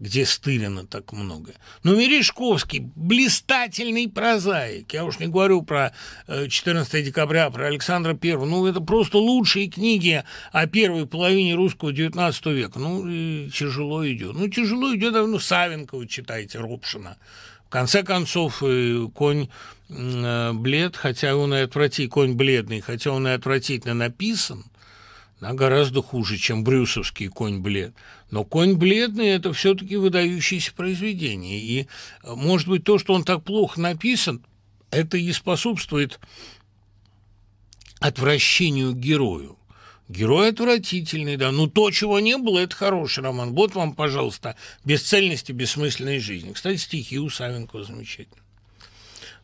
S1: где Стырина так много. Но Мережковский – блистательный прозаик. Я уж не говорю про 14 э, декабря, про Александра Первого. Ну, это просто лучшие книги о первой половине русского XIX века. Ну, тяжело идет. Ну, тяжело идет, ну, Савенкова читайте, Робшина. Конце концов, конь э, блед, хотя он и отвратительный, конь бледный, хотя он и отвратительно написан, она гораздо хуже, чем брюсовский конь блед. Но конь бледный – это все-таки выдающееся произведение. И, может быть, то, что он так плохо написан, это и способствует отвращению герою. Герой отвратительный, да. Ну, то, чего не было, это хороший роман. Вот вам, пожалуйста, бесцельность и бессмысленной жизни. Кстати, стихи у Савенкова замечательные.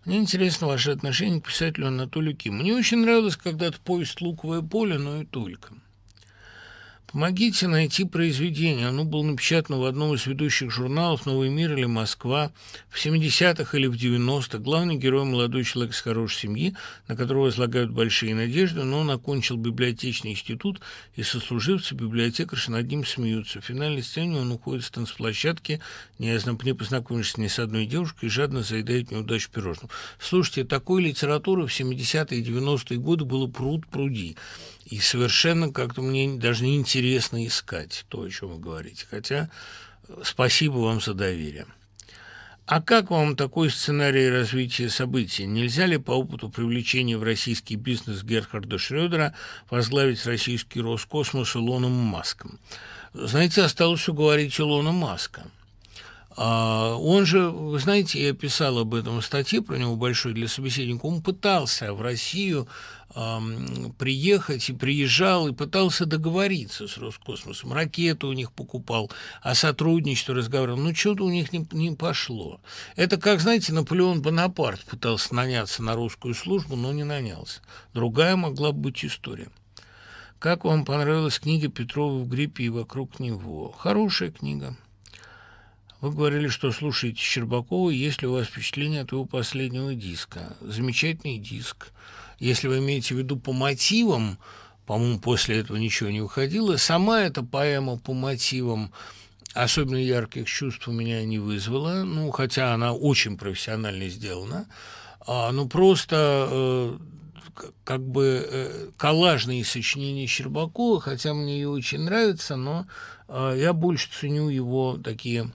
S1: Мне интересно ваше отношение к писателю Анатолию Ким. Мне очень нравилось когда-то повесть «Луковое поле», но и только. Помогите найти произведение. Оно было напечатано в одном из ведущих журналов «Новый мир» или «Москва» в 70-х или в 90-х. Главный герой – молодой человек с хорошей семьи, на которого возлагают большие надежды, но он окончил библиотечный институт, и сослуживцы библиотекарши над ним смеются. В финальной сцене он уходит с танцплощадки, не, не познакомившись ни с одной девушкой, и жадно заедает неудачу пирожным. Слушайте, такой литературы в 70-е и 90-е годы было пруд пруди. И совершенно как-то мне даже не интересно искать то, о чем вы говорите. Хотя э, спасибо вам за доверие. А как вам такой сценарий развития событий? Нельзя ли по опыту привлечения в российский бизнес Герхарда Шрёдера возглавить российский Роскосмос Илоном Маском? Знаете, осталось уговорить Илона Маска. А он же, вы знаете, я писал об этом статье про него большой для собеседника, он пытался в Россию приехать и приезжал и пытался договориться с Роскосмосом. Ракеты у них покупал, о сотрудничестве разговаривал. Но что-то у них не, не пошло. Это как, знаете, Наполеон Бонапарт пытался наняться на русскую службу, но не нанялся. Другая могла быть история. Как вам понравилась книга Петрова в гриппе и вокруг него? Хорошая книга. Вы говорили, что слушаете Щербакова, есть ли у вас впечатление от его последнего диска? Замечательный диск. Если вы имеете в виду по мотивам, по-моему, после этого ничего не выходило, сама эта поэма по мотивам особенно ярких чувств у меня не вызвала, ну, хотя она очень профессионально сделана, а, ну, просто э, как бы э, коллажные сочинения Щербакова, хотя мне ее очень нравится, но э, я больше ценю его такие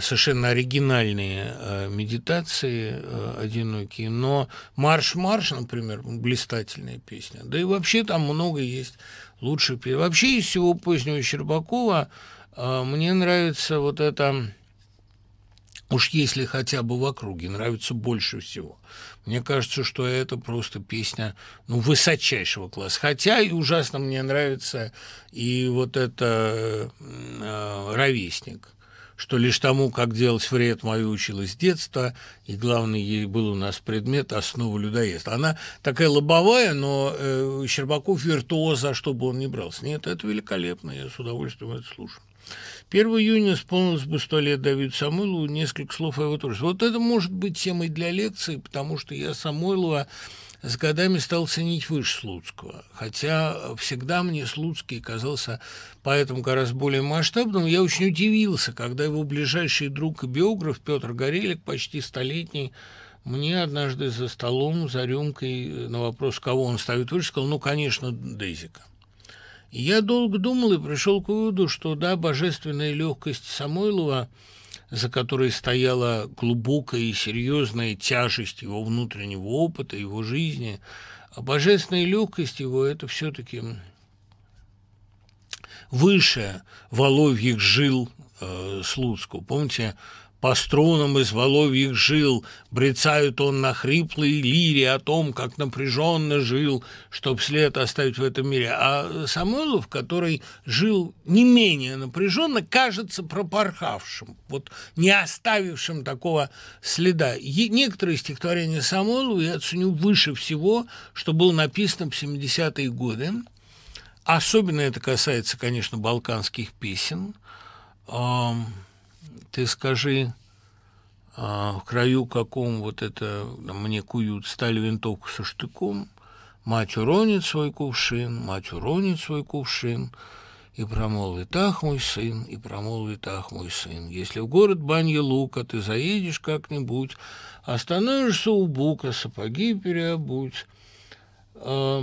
S1: совершенно оригинальные э, медитации э, одинокие, но «Марш-марш», например, блистательная песня, да и вообще там много есть лучших песен. Вообще из всего позднего Щербакова мне нравится вот это уж если хотя бы в округе, нравится больше всего. Мне кажется, что это просто песня ну, высочайшего класса. Хотя и ужасно мне нравится и вот это э, «Ровесник» что лишь тому, как делать вред, мою училась с детства, и главный ей был у нас предмет «Основа людоеста». Она такая лобовая, но э, Щербаков виртуоз, за что бы он ни брался. Нет, это великолепно, я с удовольствием это слушаю. 1 июня исполнилось бы сто лет Давиду Самойлову, несколько слов о его творчестве. Вот это может быть темой для лекции, потому что я Самойлова с годами стал ценить выше Слуцкого. Хотя всегда мне Слуцкий казался поэтому гораздо более масштабным. Я очень удивился, когда его ближайший друг и биограф Петр Горелик, почти столетний, мне однажды за столом, за рюмкой, на вопрос, кого он ставит выше, сказал, ну, конечно, Дейзика. Я долго думал и пришел к выводу, что, да, божественная легкость Самойлова – за которой стояла глубокая и серьезная тяжесть его внутреннего опыта, его жизни, а божественная легкость его – это все-таки выше Воловьих жил э, Слуцкого. Помните, по струнам из воловьих жил брецают он на хриплой лире о том, как напряженно жил, чтоб след оставить в этом мире. А Самойлов, который жил не менее напряженно, кажется пропорхавшим, вот не оставившим такого следа. И некоторые стихотворения Самойлова я ценю выше всего, что было написано в 70-е годы. Особенно это касается, конечно, балканских песен – ты скажи, в краю каком вот это мне куют, стали винтовку со штыком, мать уронит свой кувшин, мать уронит свой кувшин, и промолвит, ах, мой сын, и промолвит, ах, мой сын, если в город Банья Лука ты заедешь как-нибудь, остановишься у бука, сапоги переобуть, э,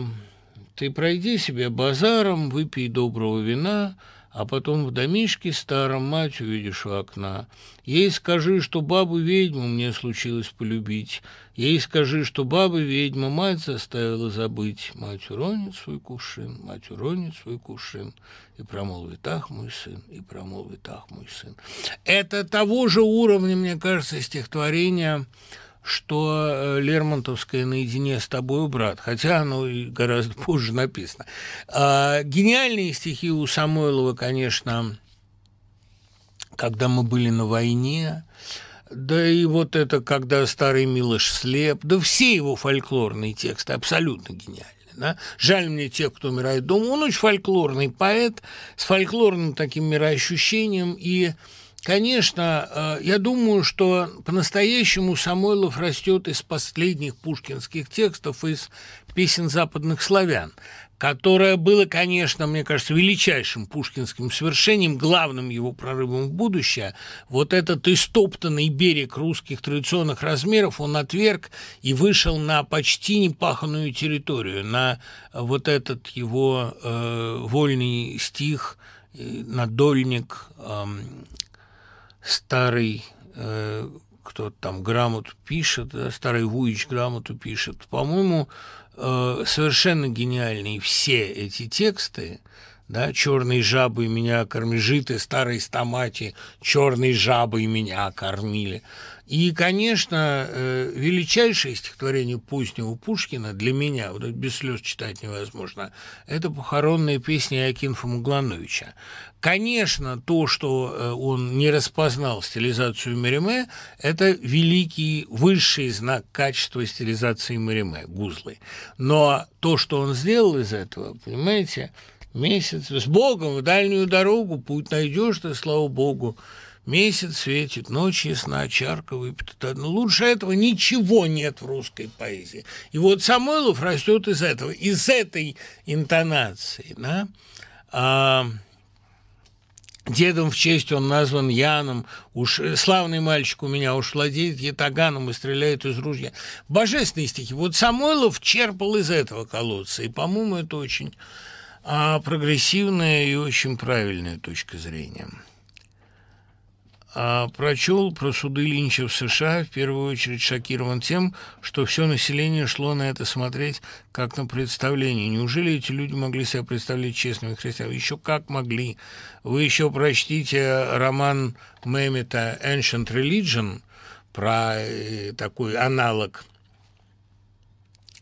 S1: ты пройди себе базаром, выпей доброго вина, а потом в домишке старом мать увидишь у окна. Ей скажи, что бабу-ведьму мне случилось полюбить. Ей скажи, что баба-ведьма мать заставила забыть. Мать уронит свой кувшин, мать уронит свой кувшин. И промолвит, ах, мой сын, и промолвит, ах, мой сын. Это того же уровня, мне кажется, стихотворения что э, Лермонтовское «Наедине с тобой, брат», хотя оно и гораздо позже написано. А, гениальные стихи у Самойлова, конечно, когда мы были на войне, да и вот это, когда старый Милош слеп, да все его фольклорные тексты абсолютно гениальны. Да? Жаль мне тех, кто умирает дома. Он очень фольклорный поэт с фольклорным таким мироощущением и Конечно, э, я думаю, что по-настоящему Самойлов растет из последних пушкинских текстов, из песен западных славян, которое было, конечно, мне кажется, величайшим пушкинским свершением, главным его прорывом в будущее. Вот этот истоптанный берег русских традиционных размеров он отверг и вышел на почти непаханную территорию, на вот этот его э, вольный стих, э, надольник, э, старый э, кто там грамоту пишет, да, старый Вуич грамоту пишет. По-моему, э, совершенно гениальные все эти тексты, да, черные жабы меня кормили, житы старой стамати, черные жабы меня кормили. И, конечно, э, величайшее стихотворение позднего Пушкина для меня, вот без слез читать невозможно, это похоронная песня Акинфа Муглановича. Конечно, то, что э, он не распознал стилизацию Мериме, это великий, высший знак качества стилизации Мериме, гузлы. Но то, что он сделал из этого, понимаете, месяц, с Богом в дальнюю дорогу, путь найдешь ты, слава Богу, Месяц светит, ночь ясна, чарка выпита. Но лучше этого ничего нет в русской поэзии. И вот Самойлов растет из этого, из этой интонации. Да? А, Дедом в честь он назван Яном, уж э, славный мальчик у меня, уж владеет ятаганом и стреляет из ружья. Божественные стихи. Вот Самойлов черпал из этого колодца, и, по-моему, это очень а, прогрессивная и очень правильная точка зрения а прочел про суды Линча в США, в первую очередь шокирован тем, что все население шло на это смотреть как на представление. Неужели эти люди могли себя представлять честными христианами? Еще как могли. Вы еще прочтите роман Мэммета «Ancient Religion», про э, такой аналог,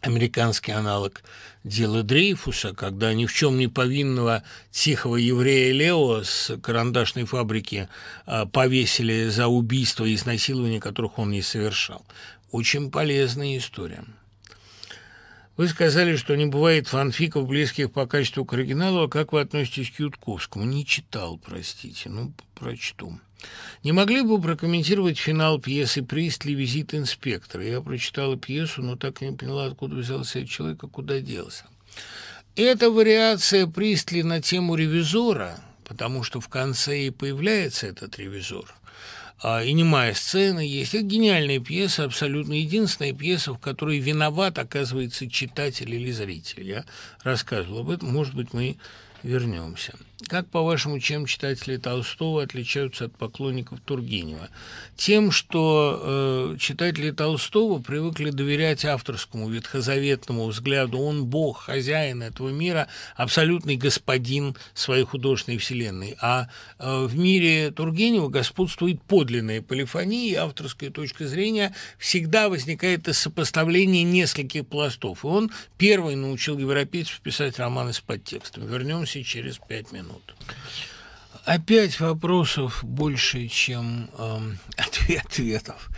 S1: американский аналог дело Дрейфуса, когда ни в чем не повинного тихого еврея Лео с карандашной фабрики а, повесили за убийство и изнасилование, которых он не совершал. Очень полезная история. Вы сказали, что не бывает фанфиков, близких по качеству к оригиналу, а как вы относитесь к Ютковскому? Не читал, простите, ну, прочту. Не могли бы прокомментировать финал пьесы «Пристли. Визит инспектора»? Я прочитала пьесу, но так и не поняла, откуда взялся этот человек, а куда делся. Это вариация Пристли на тему ревизора, потому что в конце и появляется этот ревизор. А, и немая сцена есть. Это гениальная пьеса, абсолютно единственная пьеса, в которой виноват, оказывается, читатель или зритель. Я рассказывал об этом, может быть, мы вернемся. Как, по-вашему, чем читатели Толстого отличаются от поклонников Тургенева? Тем, что э, читатели Толстого привыкли доверять авторскому ветхозаветному взгляду. Он бог, хозяин этого мира, абсолютный господин своей художественной вселенной. А э, в мире Тургенева господствует подлинная полифония, и авторская точка зрения всегда возникает из сопоставления нескольких пластов. И он первый научил европейцев писать романы с подтекстом. Вернемся через пять минут минут. Опять вопросов больше, чем э, ответов.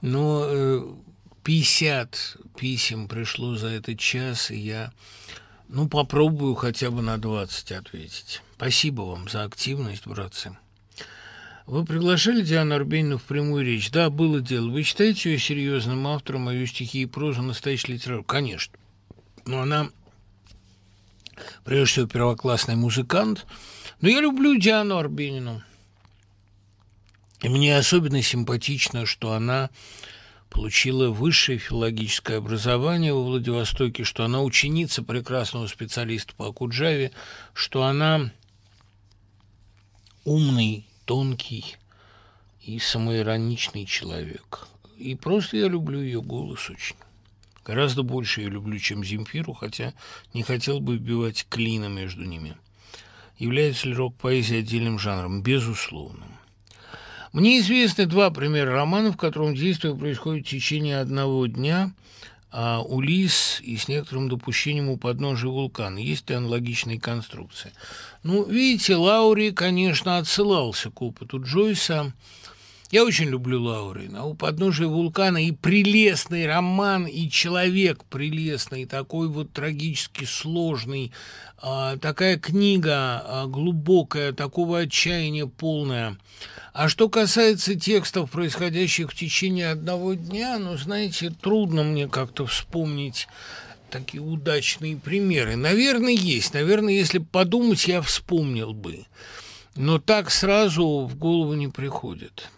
S1: Но э, 50 писем пришло за этот час, и я ну, попробую хотя бы на 20 ответить. Спасибо вам за активность, братцы. Вы приглашали Диану Арбенину в прямую речь? Да, было дело. Вы считаете ее серьезным автором, а ее стихи и прозу настоящей литературы? Конечно. Но она, прежде всего, первоклассный музыкант. Но я люблю Диану Арбенину. И мне особенно симпатично, что она получила высшее филологическое образование во Владивостоке, что она ученица прекрасного специалиста по Акуджаве, что она умный, тонкий и самоироничный человек. И просто я люблю ее голос очень. Гораздо больше я люблю, чем Земфиру, хотя не хотел бы вбивать клина между ними. Является ли рок-поэзия отдельным жанром? Безусловно. Мне известны два примера романов, в котором действие происходит в течение одного дня, а Улис и с некоторым допущением у подножия вулкана. Есть ли аналогичные конструкции? Ну, видите, Лаури, конечно, отсылался к опыту Джойса, я очень люблю Лаурина. У подножия вулкана и прелестный роман, и человек прелестный, такой вот трагически сложный, а, такая книга а, глубокая, такого отчаяния полная. А что касается текстов, происходящих в течение одного дня, ну, знаете, трудно мне как-то вспомнить такие удачные примеры. Наверное, есть. Наверное, если подумать, я вспомнил бы. Но так сразу в голову не приходит.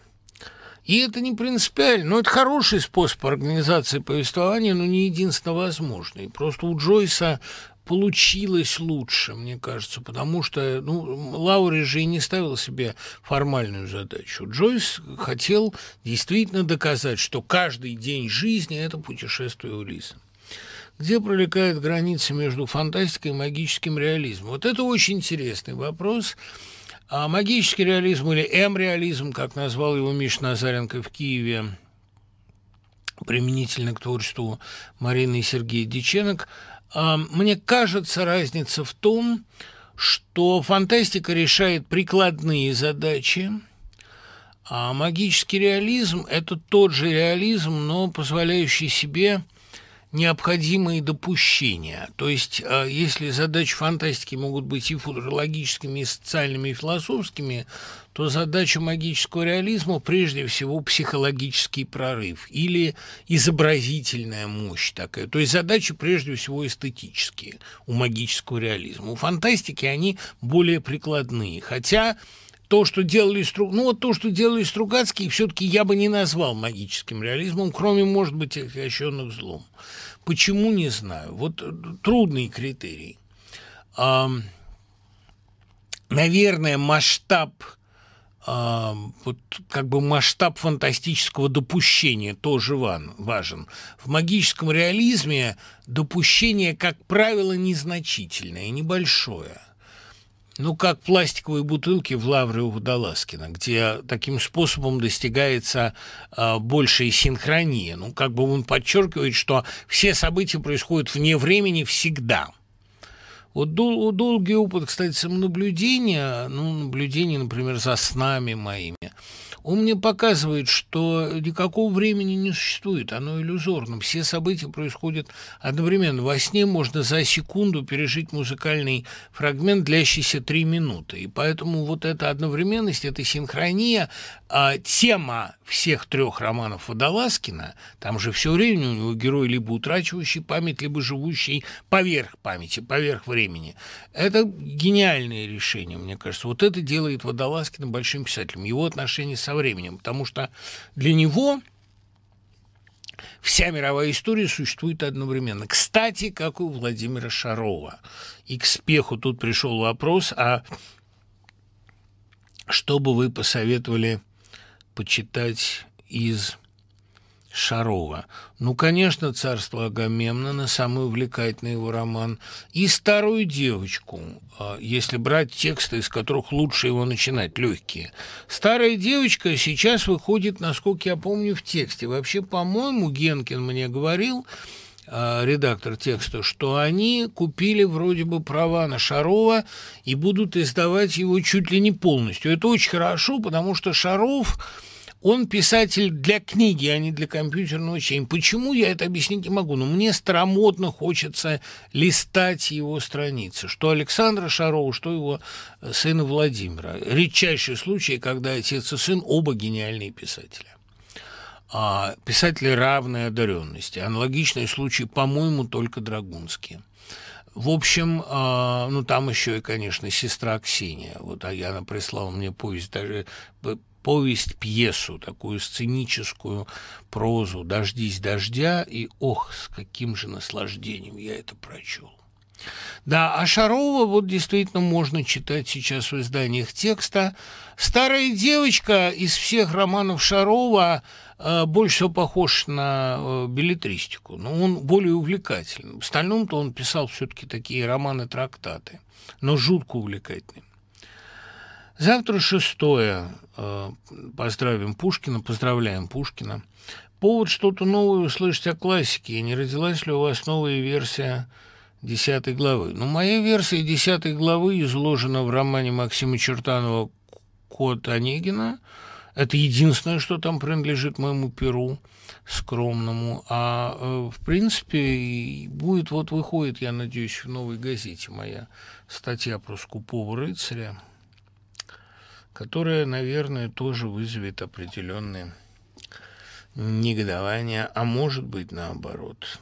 S1: И это не принципиально, но это хороший способ организации повествования, но не единственно возможный. Просто у Джойса получилось лучше, мне кажется, потому что ну, Лаури же и не ставил себе формальную задачу. Джойс хотел действительно доказать, что каждый день жизни – это путешествие Улиса. Где пролегает граница между фантастикой и магическим реализмом? Вот это очень интересный вопрос – а магический реализм или М-реализм, как назвал его Миш Назаренко в Киеве, применительно к творчеству Марины и Сергея Диченок, а, мне кажется, разница в том, что фантастика решает прикладные задачи, а магический реализм – это тот же реализм, но позволяющий себе – необходимые допущения. То есть, а, если задачи фантастики могут быть и футурологическими, и социальными, и философскими, то задача магического реализма прежде всего психологический прорыв или изобразительная мощь такая. То есть задачи прежде всего эстетические у магического реализма. У фантастики они более прикладные. Хотя то, что делали Струг... ну вот то, что делали Стругацкие, все-таки я бы не назвал магическим реализмом, кроме, может быть, отягощенных злом. Почему, не знаю. Вот э, трудный критерий. А, наверное, масштаб а, вот как бы масштаб фантастического допущения тоже важен. В магическом реализме допущение, как правило, незначительное, небольшое ну, как пластиковые бутылки в лавре у Водолазкина, где таким способом достигается э, большая синхрония. Ну, как бы он подчеркивает, что все события происходят вне времени всегда. Вот дол- долгий опыт, кстати, самонаблюдения, ну, наблюдение, например, за снами моими – он мне показывает, что никакого времени не существует, оно иллюзорно. Все события происходят одновременно. Во сне можно за секунду пережить музыкальный фрагмент, длящийся три минуты. И поэтому вот эта одновременность, эта синхрония, а, тема всех трех романов Водолазкина, там же все время у него герой либо утрачивающий память, либо живущий поверх памяти, поверх времени. Это гениальное решение, мне кажется. Вот это делает Водолазкина большим писателем. Его отношение со временем, потому что для него вся мировая история существует одновременно. Кстати, как у Владимира Шарова. И к спеху тут пришел вопрос, а что бы вы посоветовали почитать из Шарова. Ну, конечно, «Царство Агамемнона» – самый увлекательный его роман. И «Старую девочку», а, если брать тексты, из которых лучше его начинать, легкие. «Старая девочка» сейчас выходит, насколько я помню, в тексте. Вообще, по-моему, Генкин мне говорил, а, редактор текста, что они купили вроде бы права на Шарова и будут издавать его чуть ли не полностью. Это очень хорошо, потому что Шаров Он писатель для книги, а не для компьютерного чтения. Почему, я это объяснить не могу, но мне старомодно хочется листать его страницы. Что Александра Шарова, что его сына Владимира. Редчайший случай, когда отец и сын оба гениальные писатели а писатели равной одаренности. Аналогичный случай, по-моему, только Драгунские. В общем, э, ну там еще и, конечно, сестра Ксения. Вот а она прислала мне повесть, даже повесть, пьесу, такую сценическую прозу «Дождись дождя», и ох, с каким же наслаждением я это прочел. Да, а Шарова вот действительно можно читать сейчас в изданиях текста. «Старая девочка» из всех романов Шарова э, больше всего похож на э, билетристику, но он более увлекательный. В остальном-то он писал все-таки такие романы-трактаты, но жутко увлекательные. Завтра шестое. Э, поздравим Пушкина, поздравляем Пушкина. Повод что-то новое услышать о классике. Не родилась ли у вас новая версия десятой главы. Но моя версия десятой главы изложена в романе Максима Чертанова «Кот Онегина». Это единственное, что там принадлежит моему перу скромному. А э, в принципе будет, вот выходит, я надеюсь, в новой газете моя статья про скупого рыцаря, которая, наверное, тоже вызовет определенные негодование, а может быть наоборот.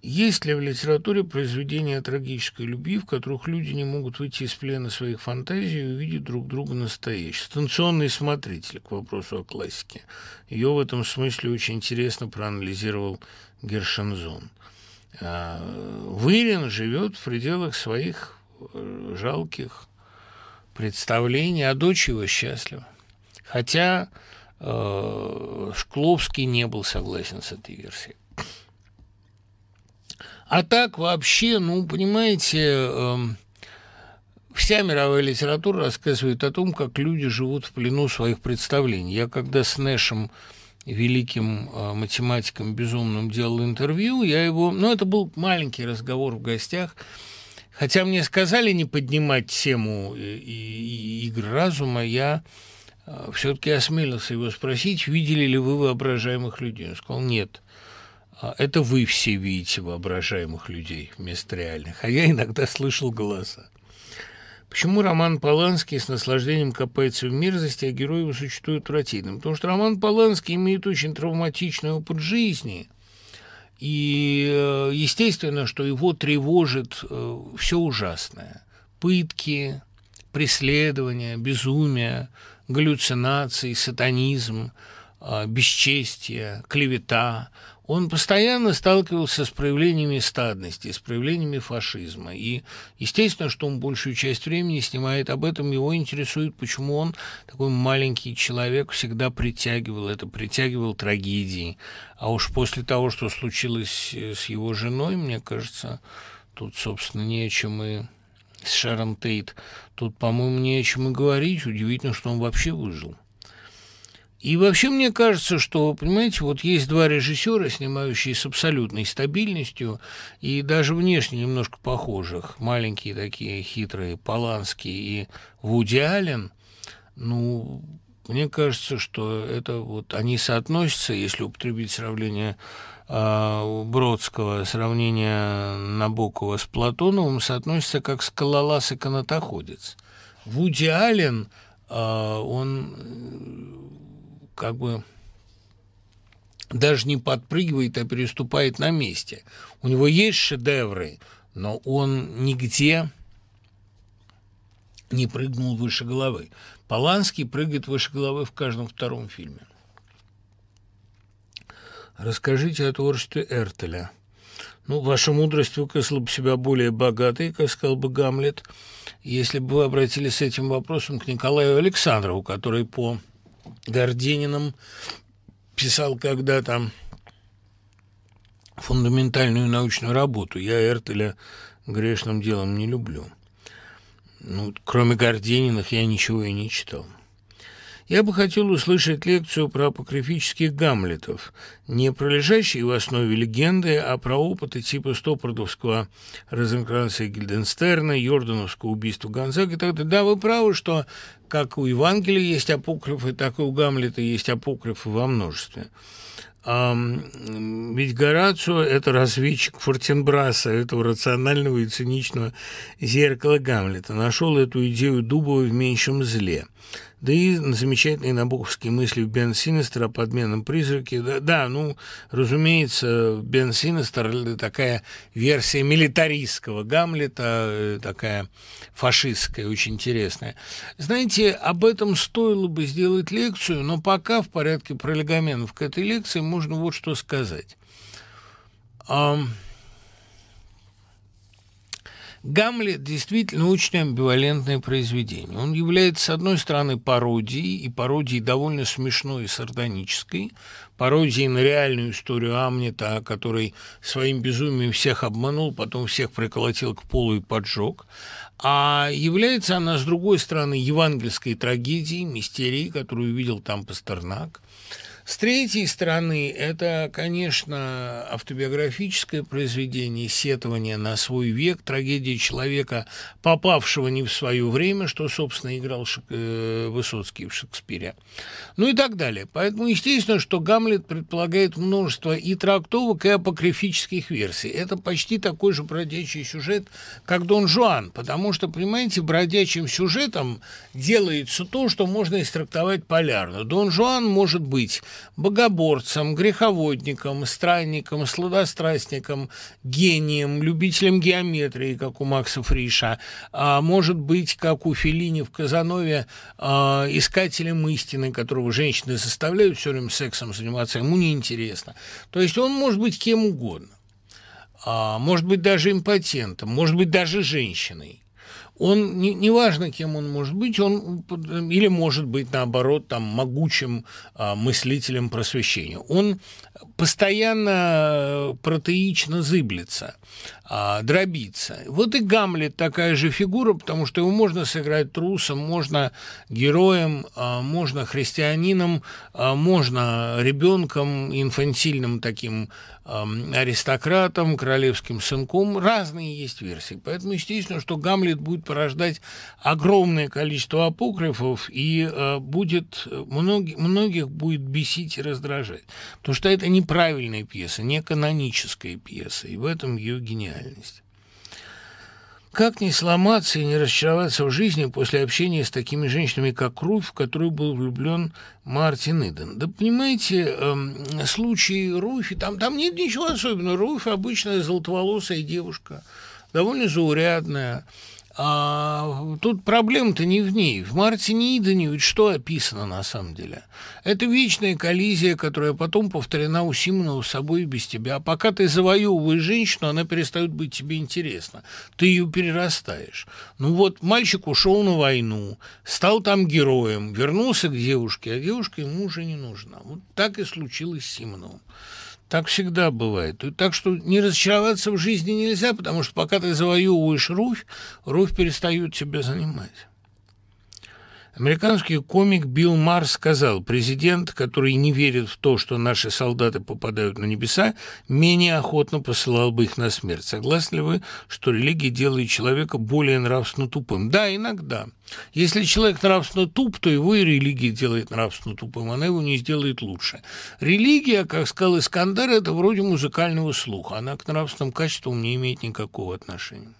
S1: Есть ли в литературе произведения трагической любви, в которых люди не могут выйти из плена своих фантазий и увидеть друг друга настоящих? Станционный смотритель, к вопросу о классике. Ее в этом смысле очень интересно проанализировал Гершензон. А, Вырин живет в пределах своих э, жалких представлений, а дочь его счастлива. Хотя э, Шкловский не был согласен с этой версией. А так вообще, ну, понимаете, э, вся мировая литература рассказывает о том, как люди живут в плену своих представлений. Я когда с Нэшем, великим э, математиком безумным, делал интервью, я его... Ну, это был маленький разговор в гостях, хотя мне сказали не поднимать тему и, и, игр разума, я э, все-таки осмелился его спросить, видели ли вы воображаемых людей. Он сказал, нет. А это вы все видите воображаемых людей вместо реальных, а я иногда слышал голоса. Почему роман Поланский с наслаждением копается в мерзости, а герой его существует отвратительным? Потому что роман Поланский имеет очень травматичный опыт жизни, и э, естественно, что его тревожит э, все ужасное. Пытки, преследования, безумие, галлюцинации, сатанизм, э, бесчестие, клевета – он постоянно сталкивался с проявлениями стадности, с проявлениями фашизма. И, естественно, что он большую часть времени снимает об этом, его интересует, почему он, такой маленький человек, всегда притягивал это, притягивал трагедии. А уж после того, что случилось э, с его женой, мне кажется, тут, собственно, не о чем и с Шарон Тейт, тут, по-моему, не о чем и говорить. Удивительно, что он вообще выжил. И вообще мне кажется, что, понимаете, вот есть два режиссера, снимающие с абсолютной стабильностью и даже внешне немножко похожих, маленькие такие хитрые, Поланский и Вуди Аллен, ну, мне кажется, что это вот они соотносятся, если употребить сравнение э, Бродского, сравнение Набокова с Платоновым, соотносятся как скалолаз и канатоходец. Вуди Аллен, э, он как бы даже не подпрыгивает, а переступает на месте. У него есть шедевры, но он нигде не прыгнул выше головы. Поланский прыгает выше головы в каждом втором фильме. Расскажите о творчестве Эртеля. Ну, ваша мудрость выкосла бы себя более богатой, как сказал бы Гамлет, если бы вы обратились с этим вопросом к Николаю Александрову, который по Гордениным писал когда-то фундаментальную научную работу. Я Эртеля грешным делом не люблю. Ну, кроме Гордениных я ничего и не читал. Я бы хотел услышать лекцию про апокрифических Гамлетов, не про лежащие в основе легенды, а про опыты типа Стопордовского розенкранца Гильденстерна, Йордановского убийства Гонзага и так далее. Да, вы правы, что как у Евангелия есть апокрифы, так и у Гамлета есть апокрифы во множестве. А, ведь Горацио – это разведчик Фортенбраса, этого рационального и циничного зеркала Гамлета. Нашел эту идею Дубова в меньшем зле. Да и замечательные набоковские мысли в Бен Синестер о подменном призраке. Да, да, ну, разумеется, Бен Синестер такая версия милитаристского Гамлета, э, такая фашистская, очень интересная. Знаете, об этом стоило бы сделать лекцию, но пока в порядке пролегоменов к этой лекции можно вот что сказать. Гамлет действительно очень амбивалентное произведение. Он является, с одной стороны, пародией, и пародией довольно смешной и сардонической, пародией на реальную историю Амнета, который своим безумием всех обманул, потом всех приколотил к полу и поджег. А является она, с другой стороны, евангельской трагедией, мистерией, которую увидел там Пастернак – с третьей стороны, это, конечно, автобиографическое произведение, сетование на свой век, трагедия человека, попавшего не в свое время, что, собственно, играл Шек... Э, Высоцкий в Шекспире. Ну и так далее. Поэтому, естественно, что Гамлет предполагает множество и трактовок, и апокрифических версий. Это почти такой же бродячий сюжет, как Дон Жуан, потому что, понимаете, бродячим сюжетом делается то, что можно истрактовать полярно. Дон Жуан может быть богоборцем, греховодником, странником, сладострастником, гением, любителем геометрии, как у Макса Фриша, а может быть, как у Феллини в Казанове, а, искателем истины, которого женщины заставляют все время сексом заниматься, ему неинтересно. То есть он может быть кем угодно. А, может быть, даже импотентом, может быть, даже женщиной он, не, неважно, кем он может быть, он или может быть, наоборот, там, могучим а, мыслителем просвещения. Он постоянно протеично зыблется, а, дробится. Вот и Гамлет такая же фигура, потому что его можно сыграть трусом, можно героем, а, можно христианином, а, можно ребенком, инфантильным таким аристократом, королевским сынком. Разные есть версии. Поэтому, естественно, что Гамлет будет порождать огромное количество апокрифов и э, будет многих, многих будет бесить и раздражать. Потому что это неправильная пьеса, не каноническая пьеса. И в этом ее гениальность. Как не сломаться и не расчароваться в жизни после общения с такими женщинами, как Руфь, в которую был влюблен Мартин Иден? Да понимаете, э, случай Руфи, там, там нет ничего особенного. Руфь обычная золотоволосая девушка, довольно заурядная, а тут проблема-то не в ней. В Мартине Идене ведь что описано на самом деле? Это вечная коллизия, которая потом повторена у Симонова с собой и без тебя. А пока ты завоевываешь женщину, она перестает быть тебе интересна. Ты ее перерастаешь. Ну вот, мальчик ушел на войну, стал там героем, вернулся к девушке, а девушка ему уже не нужна. Вот так и случилось с Симоновым. Так всегда бывает. Так что не разочароваться в жизни нельзя, потому что пока ты завоевываешь Руфь, Руфь перестает тебя занимать. Американский комик Билл Марр сказал, президент, который не верит в то, что наши солдаты попадают на небеса, менее охотно посылал бы их на смерть. Согласны ли вы, что религия делает человека более нравственно тупым? Да, иногда. Если человек нравственно туп, то его и религия делает нравственно тупым, она его не сделает лучше. Религия, как сказал Искандар, это вроде музыкального слуха, она к нравственным качествам не имеет никакого отношения.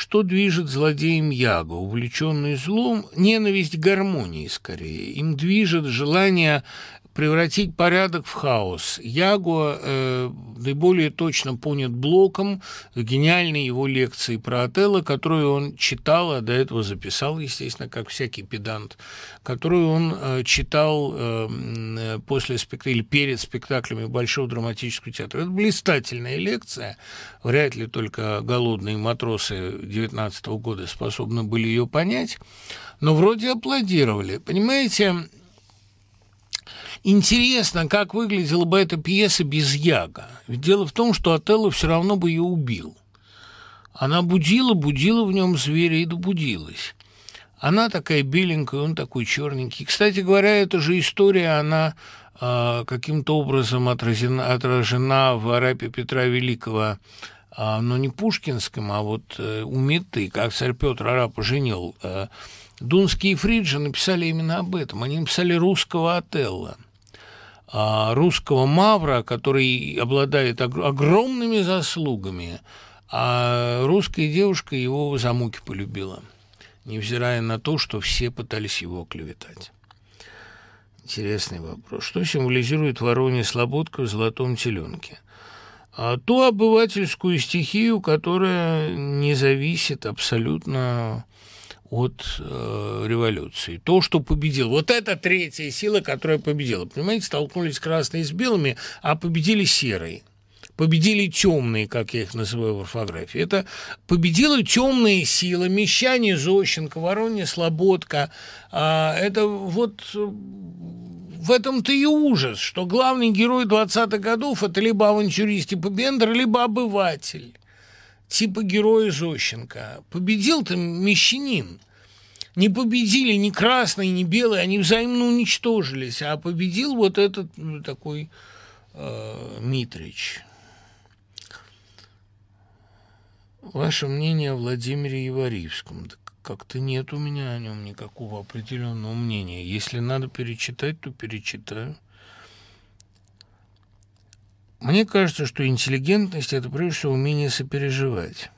S1: Что движет злодеем Яго? Увлеченный злом, ненависть гармонии скорее. Им движет желание превратить порядок в хаос. Яго э, наиболее точно понят Блоком в гениальной его лекции про Отелло, которую он читал, а до этого записал, естественно, как всякий педант, которую он э, читал э, после спектакля перед спектаклями Большого драматического театра. Это блистательная лекция, вряд ли только голодные матросы 19 года способны были ее понять, но вроде аплодировали. Понимаете, Интересно, как выглядела бы эта пьеса без Яга. Ведь дело в том, что Отелло все равно бы ее убил. Она будила, будила в нем зверя и добудилась. Она такая беленькая, он такой черненький. Кстати говоря, эта же история, она э, каким-то образом отражена, отражена в Арапе Петра Великого, э, но не пушкинском, а вот э, у Меты, как царь Петр Арапа женил. Э, Дунские и Фриджи написали именно об этом. Они написали русского Отелла русского Мавра, который обладает огромными заслугами, а русская девушка его за муки полюбила невзирая на то, что все пытались его клеветать. Интересный вопрос. Что символизирует Воронья Слободка в «Золотом теленке»? А ту обывательскую стихию, которая не зависит абсолютно от э, революции. То, что победил. Вот это третья сила, которая победила. Понимаете, столкнулись красные с белыми, а победили серые победили темные, как я их называю в орфографии. Это победила темные силы, Мещане, Зощенко, Воронья, Слободка. А, это вот в этом-то и ужас, что главный герой 20-х годов – это либо авантюрист Бендер, либо обыватель типа героя Зощенко. Победил-то мещанин. Не победили ни красные, ни белые, они взаимно уничтожились, а победил вот этот ну, такой э, Митрич. Ваше мнение о Владимире Иваривском? Да как-то нет у меня о нем никакого определенного мнения. Если надо перечитать, то перечитаю. Мне кажется, что интеллигентность – это прежде всего умение сопереживать.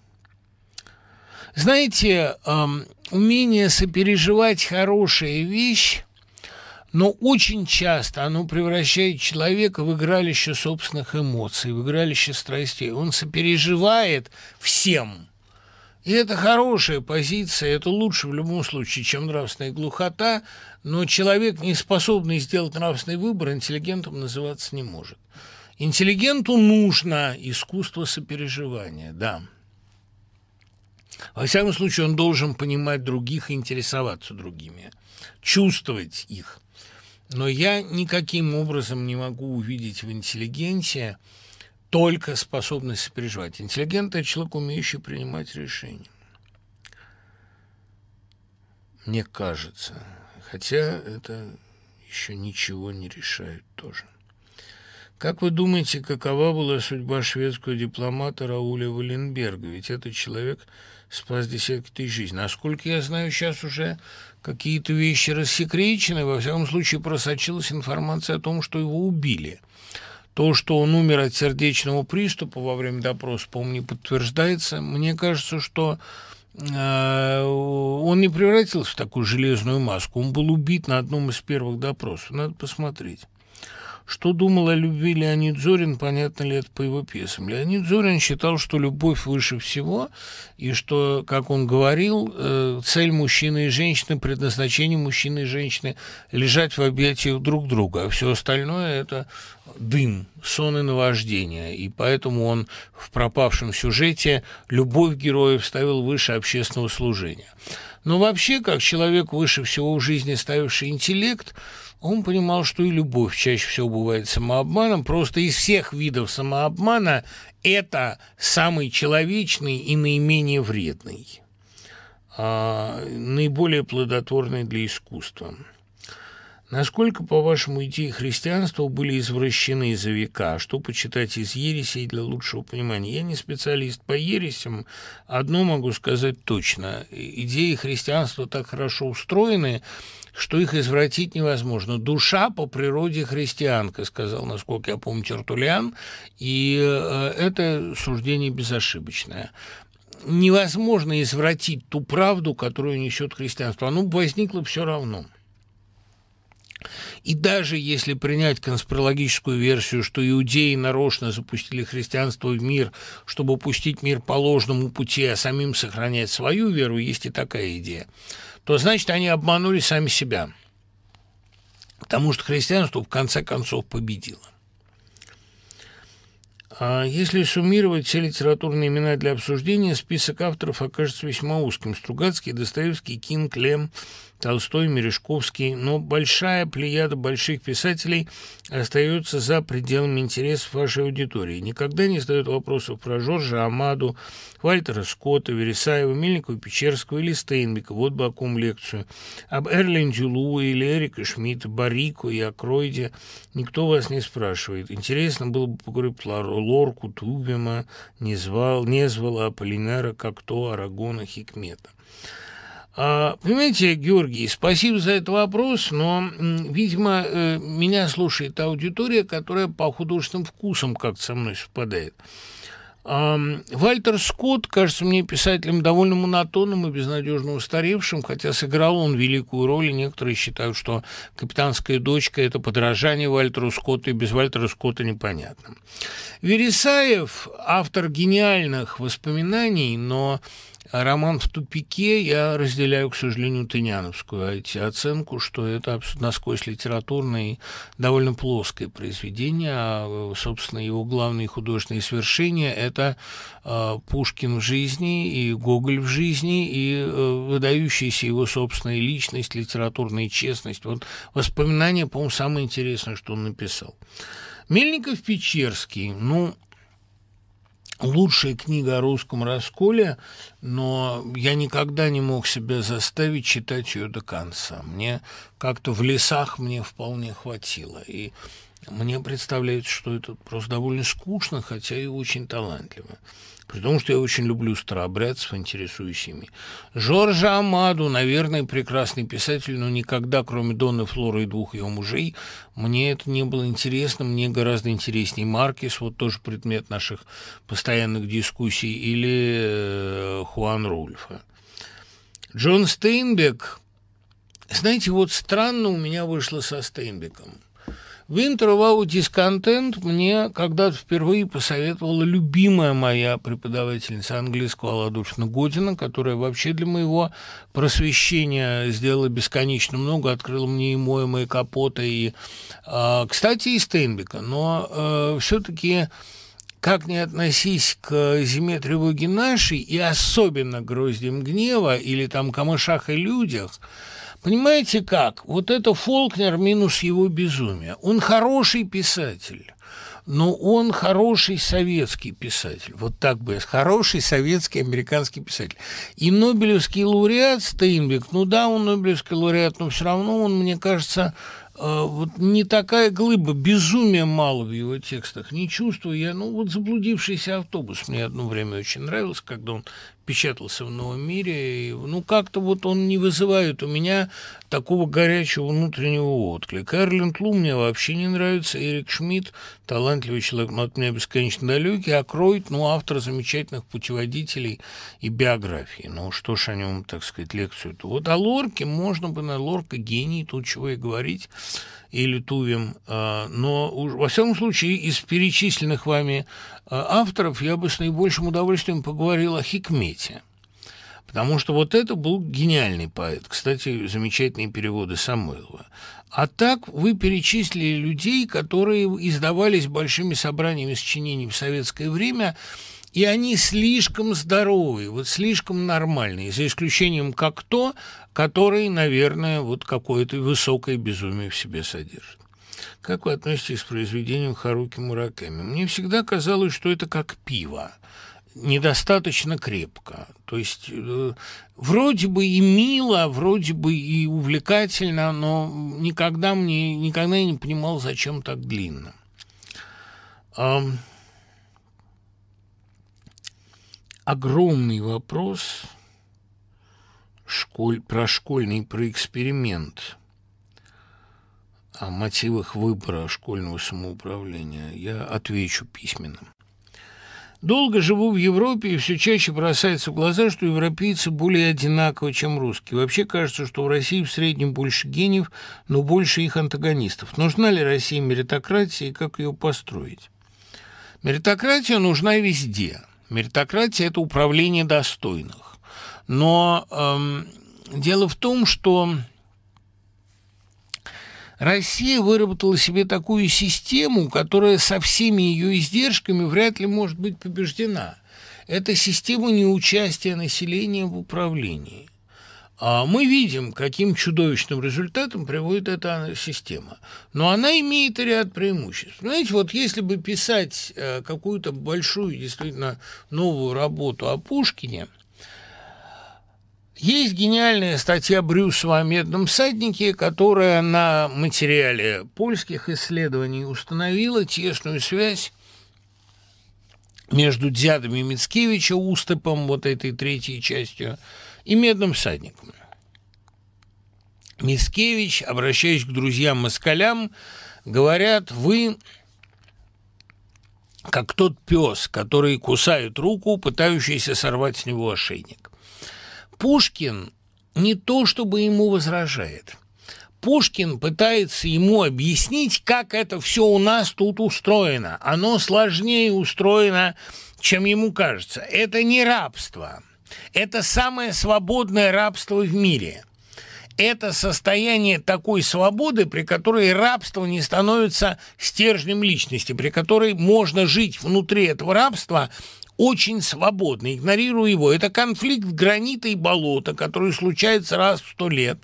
S1: Знаете, эм, умение сопереживать – хорошая вещь, но очень часто оно превращает человека в игралище собственных эмоций, в игралище страстей. Он сопереживает всем. И это хорошая позиция, это лучше в любом случае, чем нравственная глухота, но человек, не способный сделать нравственный выбор, интеллигентом называться не может. Интеллигенту нужно искусство сопереживания, да. Во всяком случае, он должен понимать других и интересоваться другими, чувствовать их. Но я никаким образом не могу увидеть в интеллигенте только способность сопереживать. Интеллигент – это человек, умеющий принимать решения. Мне кажется. Хотя это еще ничего не решает тоже. Как вы думаете, какова была судьба шведского дипломата Рауля Валенберга? Ведь этот человек спас десятки тысяч жизней. Насколько я знаю, сейчас уже какие-то вещи рассекречены. Во всяком случае, просочилась информация о том, что его убили. То, что он умер от сердечного приступа во время допроса, по-моему, не подтверждается. Мне кажется, что э, он не превратился в такую железную маску. Он был убит на одном из первых допросов. Надо посмотреть. Что думал о любви Леонид Зорин, понятно ли это по его пьесам. Леонид Зорин считал, что любовь выше всего, и что, как он говорил, э, цель мужчины и женщины, предназначение мужчины и женщины – лежать в объятиях друг друга, а все остальное – это дым, сон и наваждение. И поэтому он в пропавшем сюжете любовь героев ставил выше общественного служения. Но вообще, как человек выше всего в жизни ставивший интеллект – он понимал, что и любовь чаще всего бывает самообманом. Просто из всех видов самообмана это самый человечный и наименее вредный, а, наиболее плодотворный для искусства. Насколько, по-вашему, идеи христианства были извращены за века? Что почитать из ересей для лучшего понимания? Я не специалист по ересям. Одно могу сказать точно. Идеи христианства так хорошо устроены, что их извратить невозможно. Душа по природе христианка, сказал, насколько я помню, Тертулиан, и э, это суждение безошибочное невозможно извратить ту правду, которую несет христианство. Оно возникло все равно. И даже если принять конспирологическую версию, что иудеи нарочно запустили христианство в мир, чтобы пустить мир по ложному пути, а самим сохранять свою веру, есть и такая идея то значит они обманули сами себя. Потому что христианство в конце концов победило. А если суммировать все литературные имена для обсуждения, список авторов окажется весьма узким. Стругацкий, Достоевский, Кинг, Лем, Толстой, Мережковский, но большая плеяда больших писателей остается за пределами интересов вашей аудитории. Никогда не задают вопросов про Жоржа Амаду, Вальтера Скотта, Вересаева, Мельникова, Печерского или Стейнбека. Вот бы о ком лекцию. Об Эрленде Лу или Эрика Шмидта, Барико и Акройде никто вас не спрашивает. Интересно было бы поговорить про Лорку, Тубима, Незвал, Незвала, Аполлинара, Кокто, Арагона, Хикмета. А, понимаете, Георгий, спасибо за этот вопрос, но, видимо, э, меня слушает аудитория, которая по художественным вкусам как-то со мной совпадает. Вальтер Скотт кажется мне писателем довольно монотонным и безнадежно устаревшим, хотя сыграл он великую роль, и некоторые считают, что «Капитанская дочка» — это подражание Вальтеру Скотту, и без Вальтера Скотта непонятно. Вересаев – автор гениальных воспоминаний, но роман «В тупике» я разделяю, к сожалению, Тыняновскую оценку, что это насквозь литературное и довольно плоское произведение, а, собственно, его главные художественные свершения – это а, Пушкин в жизни и Гоголь в жизни, и э, выдающаяся его собственная личность, литературная честность. Вот воспоминания, по-моему, самое интересное, что он написал. Мельников-Печерский, ну, лучшая книга о русском расколе, но я никогда не мог себя заставить читать ее до конца. Мне как-то в лесах мне вполне хватило. И мне представляется, что это просто довольно скучно, хотя и очень талантливо. При том, что я очень люблю старообрядцев, интересуюсь ими. Жоржа Амаду, наверное, прекрасный писатель, но никогда, кроме Донны Флоры и двух ее мужей, мне это не было интересно. Мне гораздо интереснее Маркис, вот тоже предмет наших постоянных дискуссий, или э, Хуан Рульфа. Джон Стейнбек, знаете, вот странно у меня вышло со Стейнбеком. Of Discontent мне когда-то впервые посоветовала любимая моя преподавательница английского Адольфовна Година, которая вообще для моего просвещения сделала бесконечно много, открыла мне и Моема, и Капота, и, кстати, и Стейнбека. Но э, все-таки как не относись к зиме тревоги нашей, и особенно к гроздям гнева или там камышах и людях – Понимаете как? Вот это Фолкнер минус его безумие. Он хороший писатель но он хороший советский писатель. Вот так бы, хороший советский американский писатель. И Нобелевский лауреат Стейнбек, ну да, он Нобелевский лауреат, но все равно он, мне кажется, э, вот не такая глыба, безумия мало в его текстах, не чувствую я, ну вот заблудившийся автобус мне одно время очень нравился, когда он печатался в «Новом мире». И, ну, как-то вот он не вызывает у меня такого горячего внутреннего отклика. Эрленд Лу мне вообще не нравится. Эрик Шмидт, талантливый человек, но от меня бесконечно далекий. А Кройт, ну, автор замечательных путеводителей и биографии. Ну, что ж о нем, так сказать, лекцию-то. Вот о Лорке можно бы на Лорка гений, тут чего и говорить или Тувим, а, но во всяком случае из перечисленных вами а, авторов я бы с наибольшим удовольствием поговорил о Хикмете. Потому что вот это был гениальный поэт. Кстати, замечательные переводы Самойлова. А так вы перечислили людей, которые издавались большими собраниями сочинений в советское время, и они слишком здоровые, вот слишком нормальные, за исключением как то, который, наверное, вот какое-то высокое безумие в себе содержит. Как вы относитесь к произведениям Харуки Мураками? Мне всегда казалось, что это как пиво недостаточно крепко. То есть э, вроде бы и мило, вроде бы и увлекательно, но никогда мне никогда я не понимал, зачем так длинно. Um, огромный вопрос школь, про школьный, про эксперимент о мотивах выбора школьного самоуправления я отвечу письменно. Долго живу в Европе, и все чаще бросается в глаза, что европейцы более одинаковы, чем русские. Вообще кажется, что в России в среднем больше гениев, но больше их антагонистов. Нужна ли России меритократия и как ее построить? Меритократия нужна везде – Меритократия – это управление достойных. Но эм, дело в том, что Россия выработала себе такую систему, которая со всеми ее издержками вряд ли может быть побеждена. Это система неучастия населения в управлении. а мы видим, каким чудовищным результатом приводит эта система. Но она имеет ряд преимуществ. Знаете, вот если бы писать э, какую-то большую, действительно новую работу о Пушкине, есть гениальная статья Брюсова о «Медном всаднике», которая на материале польских исследований установила тесную связь между дядами Мицкевича, Уступом, вот этой третьей частью, и медным всадником. Мискевич, обращаясь к друзьям-москалям, говорят, вы как тот пес, который кусает руку, пытающийся сорвать с него ошейник. Пушкин не то чтобы ему возражает. Пушкин пытается ему объяснить, как это все у нас тут устроено. Оно сложнее устроено, чем ему кажется. Это не рабство – это самое свободное рабство в мире. Это состояние такой свободы, при которой рабство не становится стержнем личности, при которой можно жить внутри этого рабства очень свободно, игнорируя его. Это конфликт гранита и болота, который случается раз в сто лет.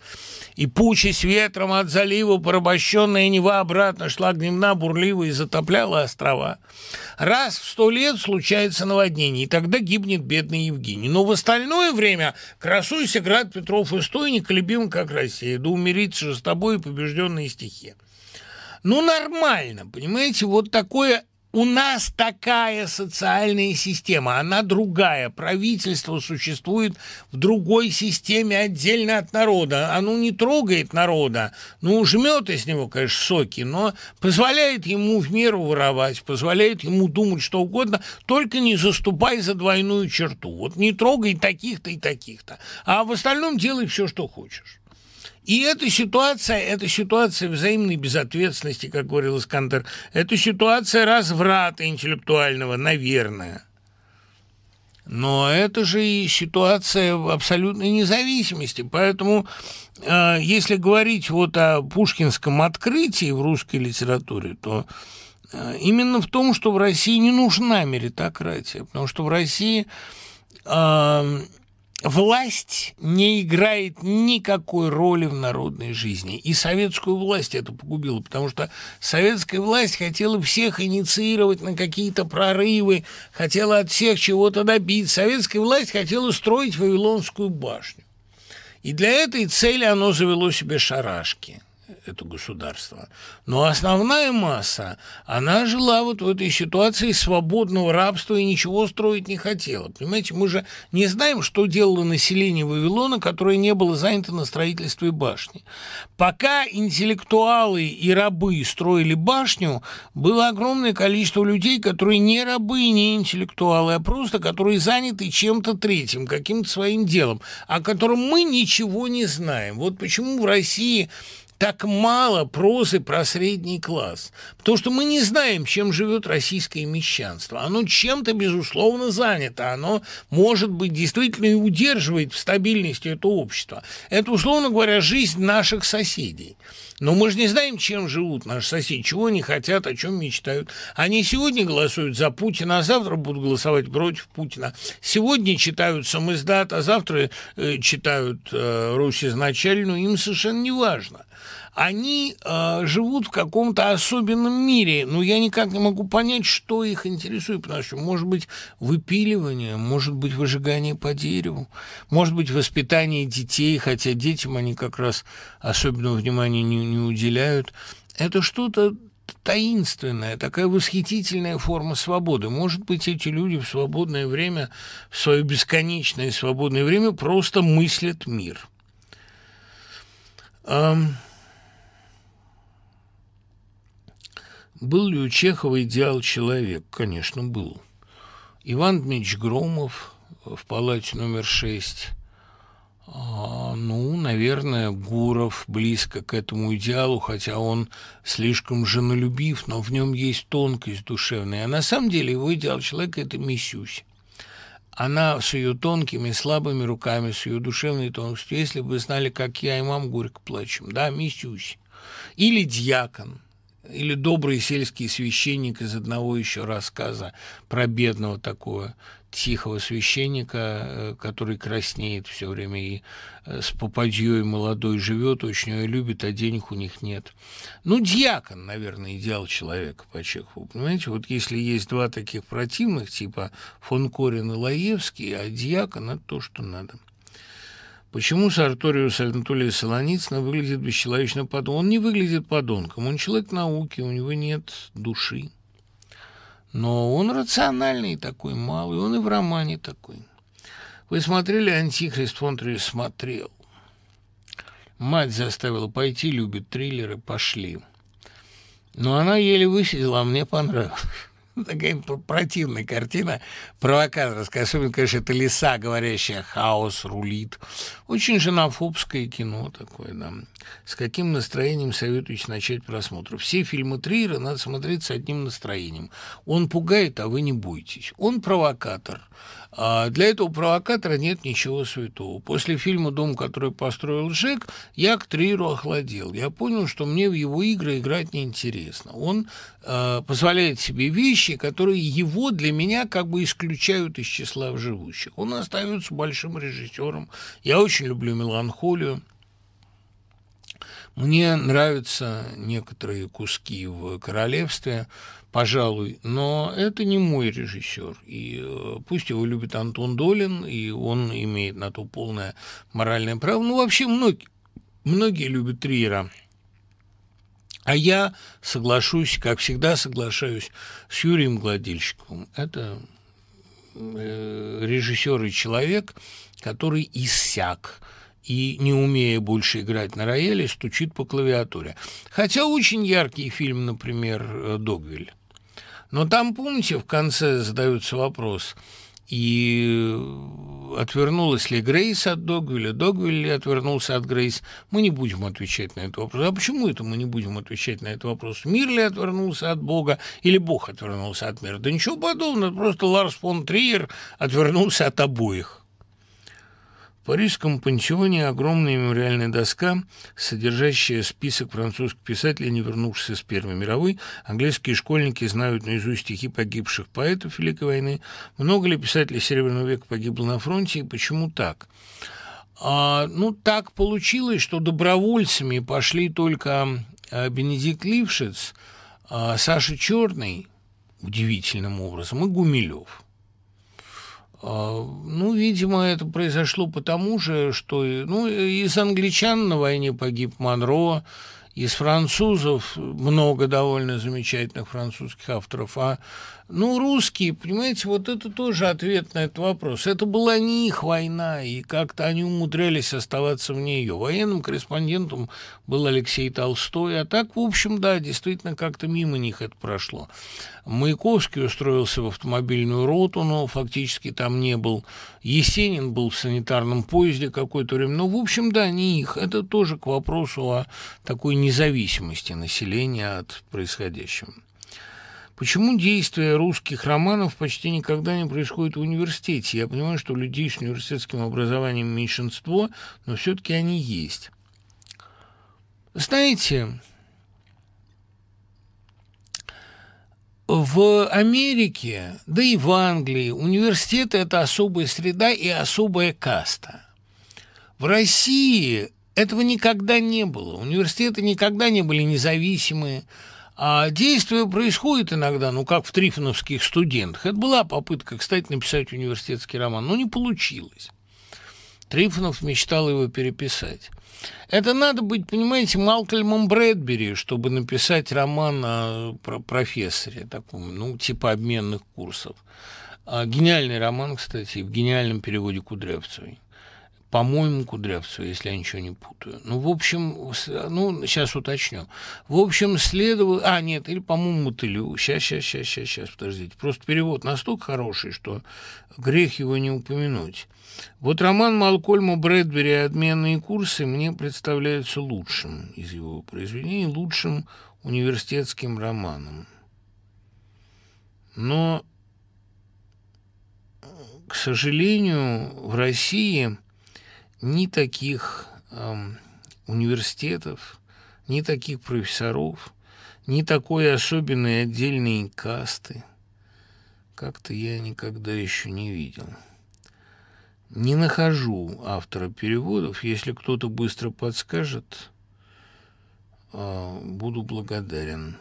S1: И пуча с ветром от залива, порабощенная Нева обратно шла гневна, бурлива и затопляла острова. Раз в сто лет случается наводнение, и тогда гибнет бедный Евгений. Но в остальное время красуйся, град Петров и стой, неколебим, как Россия, да умириться же с тобой побежденные стихи. Ну, нормально, понимаете, вот такое у нас такая социальная система, она другая. Правительство существует в другой системе отдельно от народа. Оно не трогает народа, ну, жмет из него, конечно, соки, но позволяет ему в меру воровать, позволяет ему думать что угодно, только не заступай за двойную черту. Вот не трогай таких-то и таких-то, а в остальном делай все, что хочешь. И эта ситуация, эта ситуация взаимной безответственности, как говорил Искандер, это ситуация разврата интеллектуального, наверное. Но это же и ситуация абсолютной независимости. Поэтому, э, если говорить вот о пушкинском открытии в русской литературе, то э, именно в том, что в России не нужна меритократия, потому что в России э, власть не играет никакой роли в народной жизни. И советскую власть это погубило, потому что советская власть хотела всех инициировать на какие-то прорывы, хотела от всех чего-то добиться. Советская власть хотела строить Вавилонскую башню. И для этой цели оно завело себе шарашки – это государство. Но основная масса, она жила вот в этой ситуации свободного рабства и ничего строить не хотела. Понимаете, мы же не знаем, что делало население Вавилона, которое не было занято на строительстве башни. Пока интеллектуалы и рабы строили башню, было огромное количество людей, которые не рабы и не интеллектуалы, а просто которые заняты чем-то третьим, каким-то своим делом, о котором мы ничего не знаем. Вот почему в России так мало прозы про средний класс? Потому что мы не знаем, чем живет российское мещанство. Оно чем-то, безусловно, занято. Оно, может быть, действительно и удерживает в стабильности это общество. Это, условно говоря, жизнь наших соседей. Но мы же не знаем, чем живут наши соседи, чего они хотят, о чем мечтают. Они сегодня голосуют за Путина, а завтра будут голосовать против Путина. Сегодня читают самиздат, а завтра э, читают э, Русь изначальную. Им совершенно не важно они э, живут в каком-то особенном мире, но я никак не могу понять, что их интересует, потому что, может быть, выпиливание, может быть, выжигание по дереву, может быть, воспитание детей, хотя детям они как раз особенного внимания не, не уделяют. Это что-то таинственная, такая восхитительная форма свободы. Может быть, эти люди в свободное время, в свое бесконечное свободное время просто мыслят мир. Um... Был ли у Чехова идеал человек? Конечно, был. Иван Дмитриевич Громов в палате номер шесть. А, ну, наверное, Гуров близко к этому идеалу, хотя он слишком женолюбив, но в нем есть тонкость душевная. А на самом деле его идеал человека – это Мисюсь. Она с ее тонкими, слабыми руками, с ее душевной тонкостью, если бы знали, как я и мам горько плачем, да, Мисюсь. Или Дьякон – или добрый сельский священник из одного еще рассказа про бедного такого тихого священника, э, который краснеет все время и э, с попадьей молодой живет, очень ее любит, а денег у них нет. Ну, дьякон, наверное, идеал человека по Чехову. Понимаете, вот если есть два таких противных, типа фон Корин и Лаевский, а дьякон – это то, что надо. Почему Сарториус Анатолий Солоницына выглядит бесчеловечно подонком? Он не выглядит подонком, он человек науки, у него нет души. Но он рациональный такой, малый, он и в романе такой. Вы смотрели «Антихрист» фон смотрел. Мать заставила пойти, любит триллеры, пошли. Но она еле высидела, а мне понравилось. Такая противная картина, провокаторская. Особенно, конечно, это леса, говорящая «хаос рулит». Очень женофобское кино такое, да. С каким настроением советуете начать просмотр? Все фильмы Триера надо смотреть с одним настроением. Он пугает, а вы не бойтесь. Он провокатор. А для этого провокатора нет ничего святого. После фильма «Дом, который построил Жек» я к Триеру охладел. Я понял, что мне в его игры играть неинтересно. Он э, позволяет себе вещи, которые его для меня как бы исключают из числа живущих. Он остается большим режиссером. Я очень люблю меланхолию. Мне нравятся некоторые куски в «Королевстве», пожалуй, но это не мой режиссер. И э, пусть его любит Антон Долин, и он имеет на то полное моральное право. Ну, вообще, многие, многие любят Триера. А я соглашусь, как всегда соглашаюсь с Юрием Гладильщиком. Это э, режиссер и человек, который иссяк и, не умея больше играть на рояле, стучит по клавиатуре. Хотя очень яркий фильм, например, э, «Догвиль». Но там, помните, в конце задается вопрос, и отвернулась ли Грейс от Догвилля, Догвиль ли отвернулся от Грейс, мы не будем отвечать на этот вопрос. А почему это мы не будем отвечать на этот вопрос? Мир ли отвернулся от Бога или Бог отвернулся от мира? Да ничего подобного, просто Ларс фон Триер отвернулся от обоих. Парижском пансионе огромная мемориальная доска, содержащая список французских писателей, не вернувшихся с Первой мировой. Английские школьники знают наизусть стихи погибших поэтов Великой войны. Много ли писателей Серебряного века погибло на фронте и почему так? А, ну, так получилось, что добровольцами пошли только а, Бенедикт Лившиц, а, Саша Черный, удивительным образом, и Гумилев – ну, видимо, это произошло потому же, что ну, из англичан на войне погиб Монро, из французов много довольно замечательных французских авторов, а ну, русские, понимаете, вот это тоже ответ на этот вопрос. Это была не их война, и как-то они умудрялись оставаться в нее. Военным корреспондентом был Алексей Толстой, а так, в общем, да, действительно, как-то мимо них это прошло. Маяковский устроился в автомобильную роту, но фактически там не был. Есенин был в санитарном поезде какое-то время. Ну, в общем, да, не их. Это тоже к вопросу о такой независимости населения от происходящего. Почему действие русских романов почти никогда не происходит в университете? Я понимаю, что людей с университетским образованием меньшинство, но все-таки они есть. Знаете, в Америке, да и в Англии университеты – это особая среда и особая каста. В России этого никогда не было. Университеты никогда не были независимые, а действие происходит иногда, ну, как в трифоновских студентах. Это была попытка, кстати, написать университетский роман, но не получилось. Трифонов мечтал его переписать. Это надо быть, понимаете, Малкольмом Брэдбери, чтобы написать роман о профессоре, таком, ну, типа обменных курсов. А гениальный роман, кстати, в гениальном переводе Кудрявцевой по-моему, Кудрявцева, если я ничего не путаю. Ну, в общем, ну, сейчас уточню. В общем, следовало... А, нет, или, по-моему, Мотылю. Сейчас, сейчас, сейчас, сейчас, сейчас, подождите. Просто перевод настолько хороший, что грех его не упомянуть. Вот роман Малкольма Брэдбери «Отменные курсы» мне представляется лучшим из его произведений, лучшим университетским романом. Но, к сожалению, в России ни таких эм, университетов, ни таких профессоров, ни такой особенной отдельной касты. Как-то я никогда еще не видел. Не нахожу автора переводов. Если кто-то быстро подскажет, а, буду благодарен.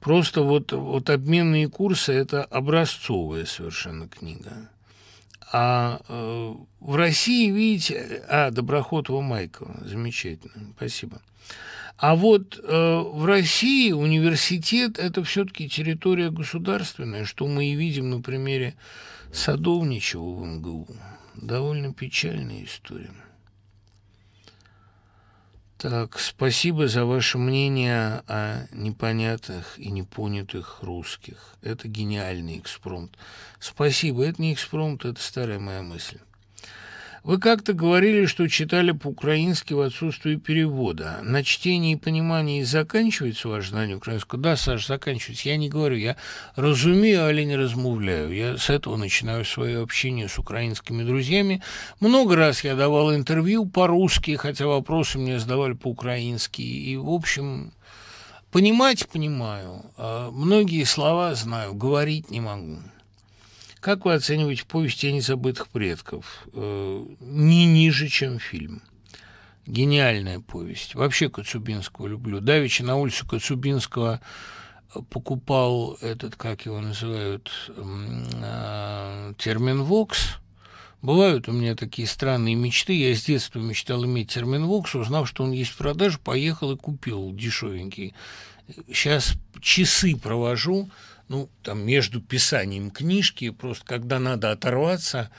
S1: Просто вот, вот обменные курсы – это образцовая совершенно книга. А э, в России, видите, а, Доброхотова Майкова, замечательно, спасибо. А вот э, в России университет – это все-таки территория государственная, что мы и видим на примере Садовничего в МГУ. Довольно печальная история. Так, спасибо за ваше мнение о непонятных и непонятых русских. Это гениальный экспромт. Спасибо, это не экспромт, это старая моя мысль. Вы как-то говорили, что читали по-украински в отсутствии перевода. На чтении и понимании заканчивается ваше знание украинского? Да, Саш, заканчивается. Я не говорю, я разумею, але не размовляю. Я с этого начинаю свое общение с украинскими друзьями. Много раз я давал интервью по-русски, хотя вопросы мне задавали по-украински. И, в общем, понимать понимаю, а многие слова знаю, говорить не могу. Как вы оцениваете повесть «Тени забытых предков»? Э, не ниже, чем фильм. Гениальная повесть. Вообще Коцубинского люблю. Давичи на улицу Коцубинского покупал этот, как его называют, э, термин «вокс». Бывают у меня такие странные мечты. Я с детства мечтал иметь термин «вокс», узнав, что он есть в продаже, поехал и купил дешевенький. Сейчас часы провожу – ну, там, между писанием книжки, просто когда надо оторваться,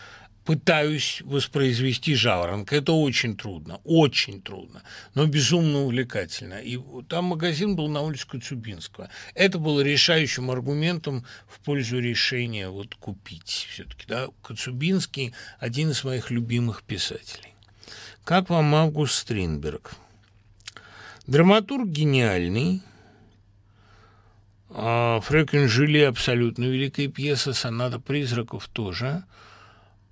S1: пытаюсь воспроизвести жаворонка. Это очень трудно, очень трудно, но безумно увлекательно. И там магазин был на улице Коцюбинского. Это было решающим аргументом в пользу решения вот купить все-таки. Да? Коцюбинский – один из моих любимых писателей. Как вам Август Стринберг? Драматург гениальный – а, Фрёкин Жюли абсолютно великая пьеса, соната призраков тоже.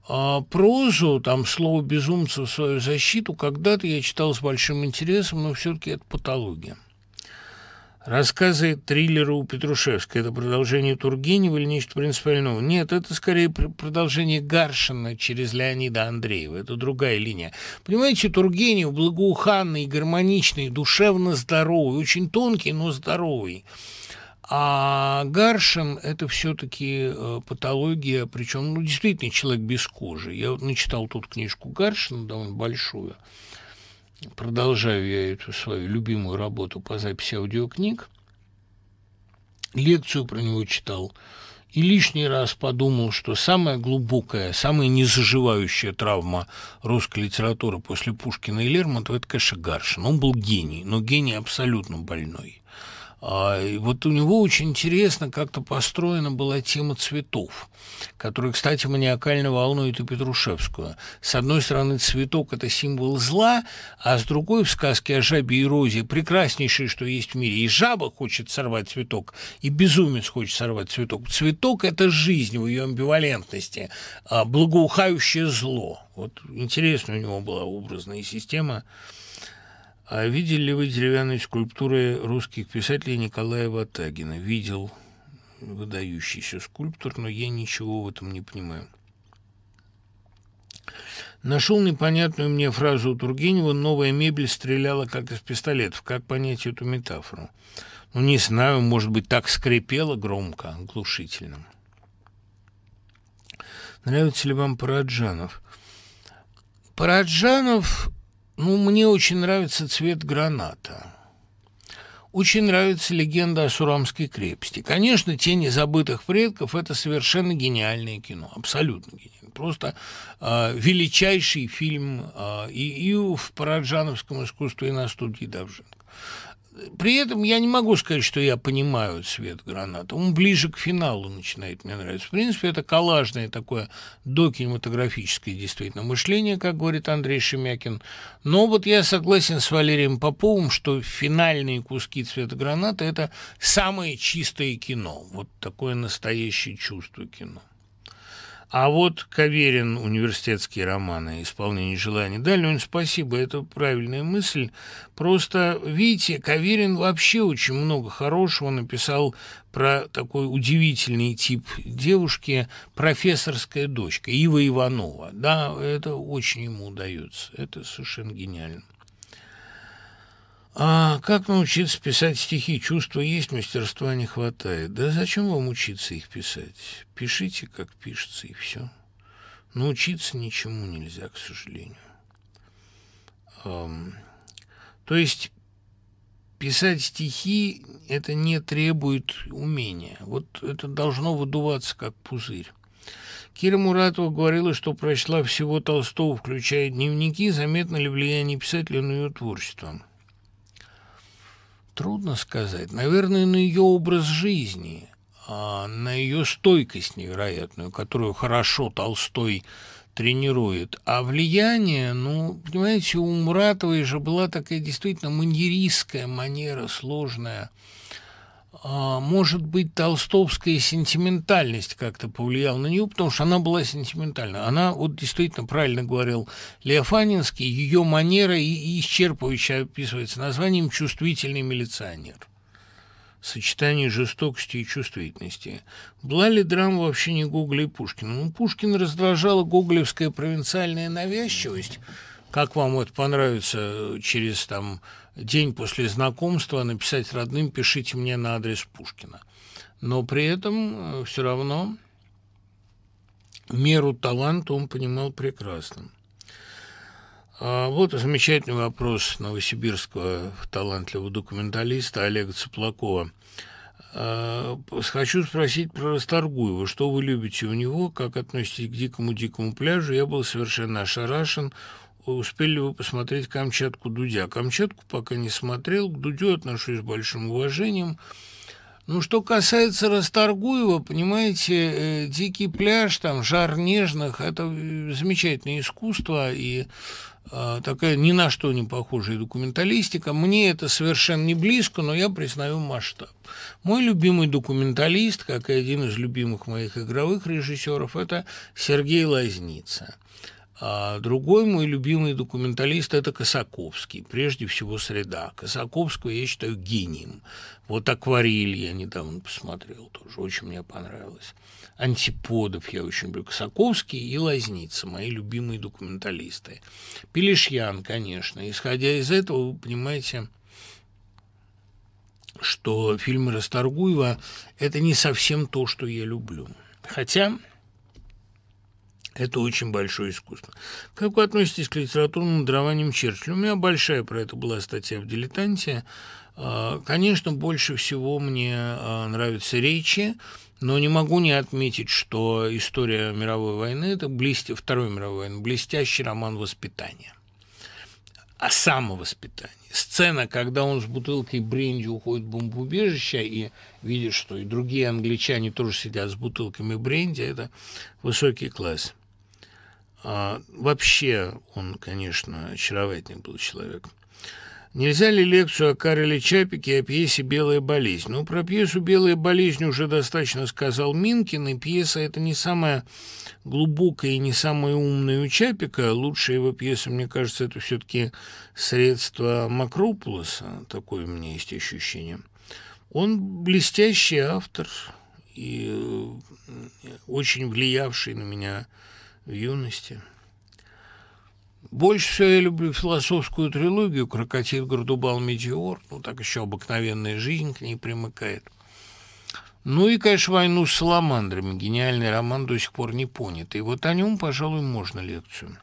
S1: А прозу, там слово безумца в свою защиту, когда-то я читал с большим интересом, но все-таки это патология. Рассказы триллера у Петрушевской – это продолжение Тургенева или нечто принципиального? Нет, это скорее продолжение Гаршина через Леонида Андреева. Это другая линия. Понимаете, Тургенев благоуханный, гармоничный, душевно здоровый, очень тонкий, но здоровый. А Гаршин – это все-таки э, патология, причем, ну, действительно, человек без кожи. Я вот начитал тут книжку Гаршина, довольно большую. Продолжаю я эту свою любимую работу по записи аудиокниг. Лекцию про него читал. И лишний раз подумал, что самая глубокая, самая незаживающая травма русской литературы после Пушкина и Лермонтова – это, конечно, Гаршин. Он был гений, но гений абсолютно больной. А, и вот у него очень интересно как-то построена была тема цветов, которая, кстати, маниакально волнует и Петрушевскую. С одной стороны, цветок – это символ зла, а с другой в сказке о жабе и розе прекраснейшее, что есть в мире. И жаба хочет сорвать цветок, и безумец хочет сорвать цветок. Цветок – это жизнь в ее амбивалентности, а благоухающее зло. Вот интересная у него была образная система – а видели ли вы деревянные скульптуры русских писателей Николая Ватагина? Видел выдающийся скульптор, но я ничего в этом не понимаю. Нашел непонятную мне фразу у Тургенева «Новая мебель стреляла, как из пистолетов». Как понять эту метафору? Ну, не знаю, может быть, так скрипело громко, глушительно. Нравится ли вам Параджанов? Параджанов ну, мне очень нравится цвет граната. Очень нравится легенда о Сурамской крепости. Конечно, «Тени забытых предков» – это совершенно гениальное кино, абсолютно гениальное. Просто э, величайший фильм э, и, и в параджановском искусстве, и на студии Давженко. При этом я не могу сказать, что я понимаю цвет граната. Он ближе к финалу начинает мне нравиться. В принципе, это коллажное такое докинематографическое действительно мышление, как говорит Андрей Шемякин. Но вот я согласен с Валерием Поповым, что финальные куски цвета граната – это самое чистое кино. Вот такое настоящее чувство кино. А вот Каверин, университетские романы, исполнение желаний. Да, Лень, спасибо, это правильная мысль. Просто, видите, Каверин вообще очень много хорошего написал про такой удивительный тип девушки, профессорская дочка, Ива Иванова. Да, это очень ему удается, это совершенно гениально. А как научиться писать стихи? Чувства есть, мастерства не хватает. Да зачем вам учиться их писать? Пишите, как пишется, и все. Научиться ничему нельзя, к сожалению. Эм, то есть писать стихи это не требует умения. Вот это должно выдуваться как пузырь. Кира Муратова говорила, что прочла всего Толстого, включая дневники, заметно ли влияние писателя на ее творчество. Трудно сказать. Наверное, на ее образ жизни, а на ее стойкость невероятную, которую хорошо Толстой тренирует. А влияние, ну, понимаете, у Муратовой же была такая действительно маньеристская манера, сложная – может быть, толстовская сентиментальность как-то повлияла на нее, потому что она была сентиментальна. Она, вот действительно правильно говорил Леофанинский, ее манера и исчерпывающе описывается названием «чувствительный милиционер» сочетание жестокости и чувствительности. Была ли драма вообще не Гоголя и Пушкина? Ну, Пушкин раздражала гоголевская провинциальная навязчивость. Как вам это понравится через там день после знакомства написать родным «пишите мне на адрес Пушкина». Но при этом э, все равно меру таланта он понимал прекрасно. А вот замечательный вопрос новосибирского талантливого документалиста Олега Цыплакова. А, хочу спросить про Расторгуева. Что вы любите у него? Как относитесь к дикому-дикому пляжу? Я был совершенно ошарашен успели ли вы посмотреть Камчатку Дудя? Камчатку пока не смотрел, к Дудю отношусь с большим уважением. Ну, что касается Расторгуева, понимаете, э, «Дикий пляж», там, «Жар нежных» – это замечательное искусство и э, такая ни на что не похожая документалистика. Мне это совершенно не близко, но я признаю масштаб. Мой любимый документалист, как и один из любимых моих игровых режиссеров, это Сергей Лазница. А другой мой любимый документалист – это Косаковский, прежде всего «Среда». Косаковского я считаю гением. Вот «Акварель» я недавно посмотрел, тоже очень мне понравилось. «Антиподов» я очень люблю. Косаковский и Лазница – мои любимые документалисты. Пелешьян, конечно. Исходя из этого, вы понимаете, что фильмы Расторгуева – это не совсем то, что я люблю. Хотя это очень большое искусство. Как вы относитесь к литературным дарованиям Черчилля? У меня большая про это была статья в «Дилетанте». А, конечно, больше всего мне а, нравятся речи, но не могу не отметить, что история мировой войны – это блест... Второй мировой войны, блестящий роман воспитания. О самовоспитании. Сцена, когда он с бутылкой бренди уходит в бомбоубежище и видит, что и другие англичане тоже сидят с бутылками бренди, это высокий класс. А, вообще он, конечно, очаровательный был человек. Нельзя ли лекцию о Карле Чапике и о пьесе «Белая болезнь»? Ну, про пьесу «Белая болезнь» уже достаточно сказал Минкин, и пьеса это не самая глубокая и не самая умная у Чапика. Лучшая его пьеса, мне кажется, это все-таки «Средство Макропулоса», такое у меня есть ощущение. Он блестящий автор и э, очень влиявший на меня юности. Больше всего я люблю философскую трилогию «Крокодил, Гордубал, Метеор». Ну, так еще обыкновенная жизнь к ней примыкает. Ну и, конечно, «Войну с саламандрами». Гениальный роман до сих пор не понят. И вот о нем, пожалуй, можно лекцию.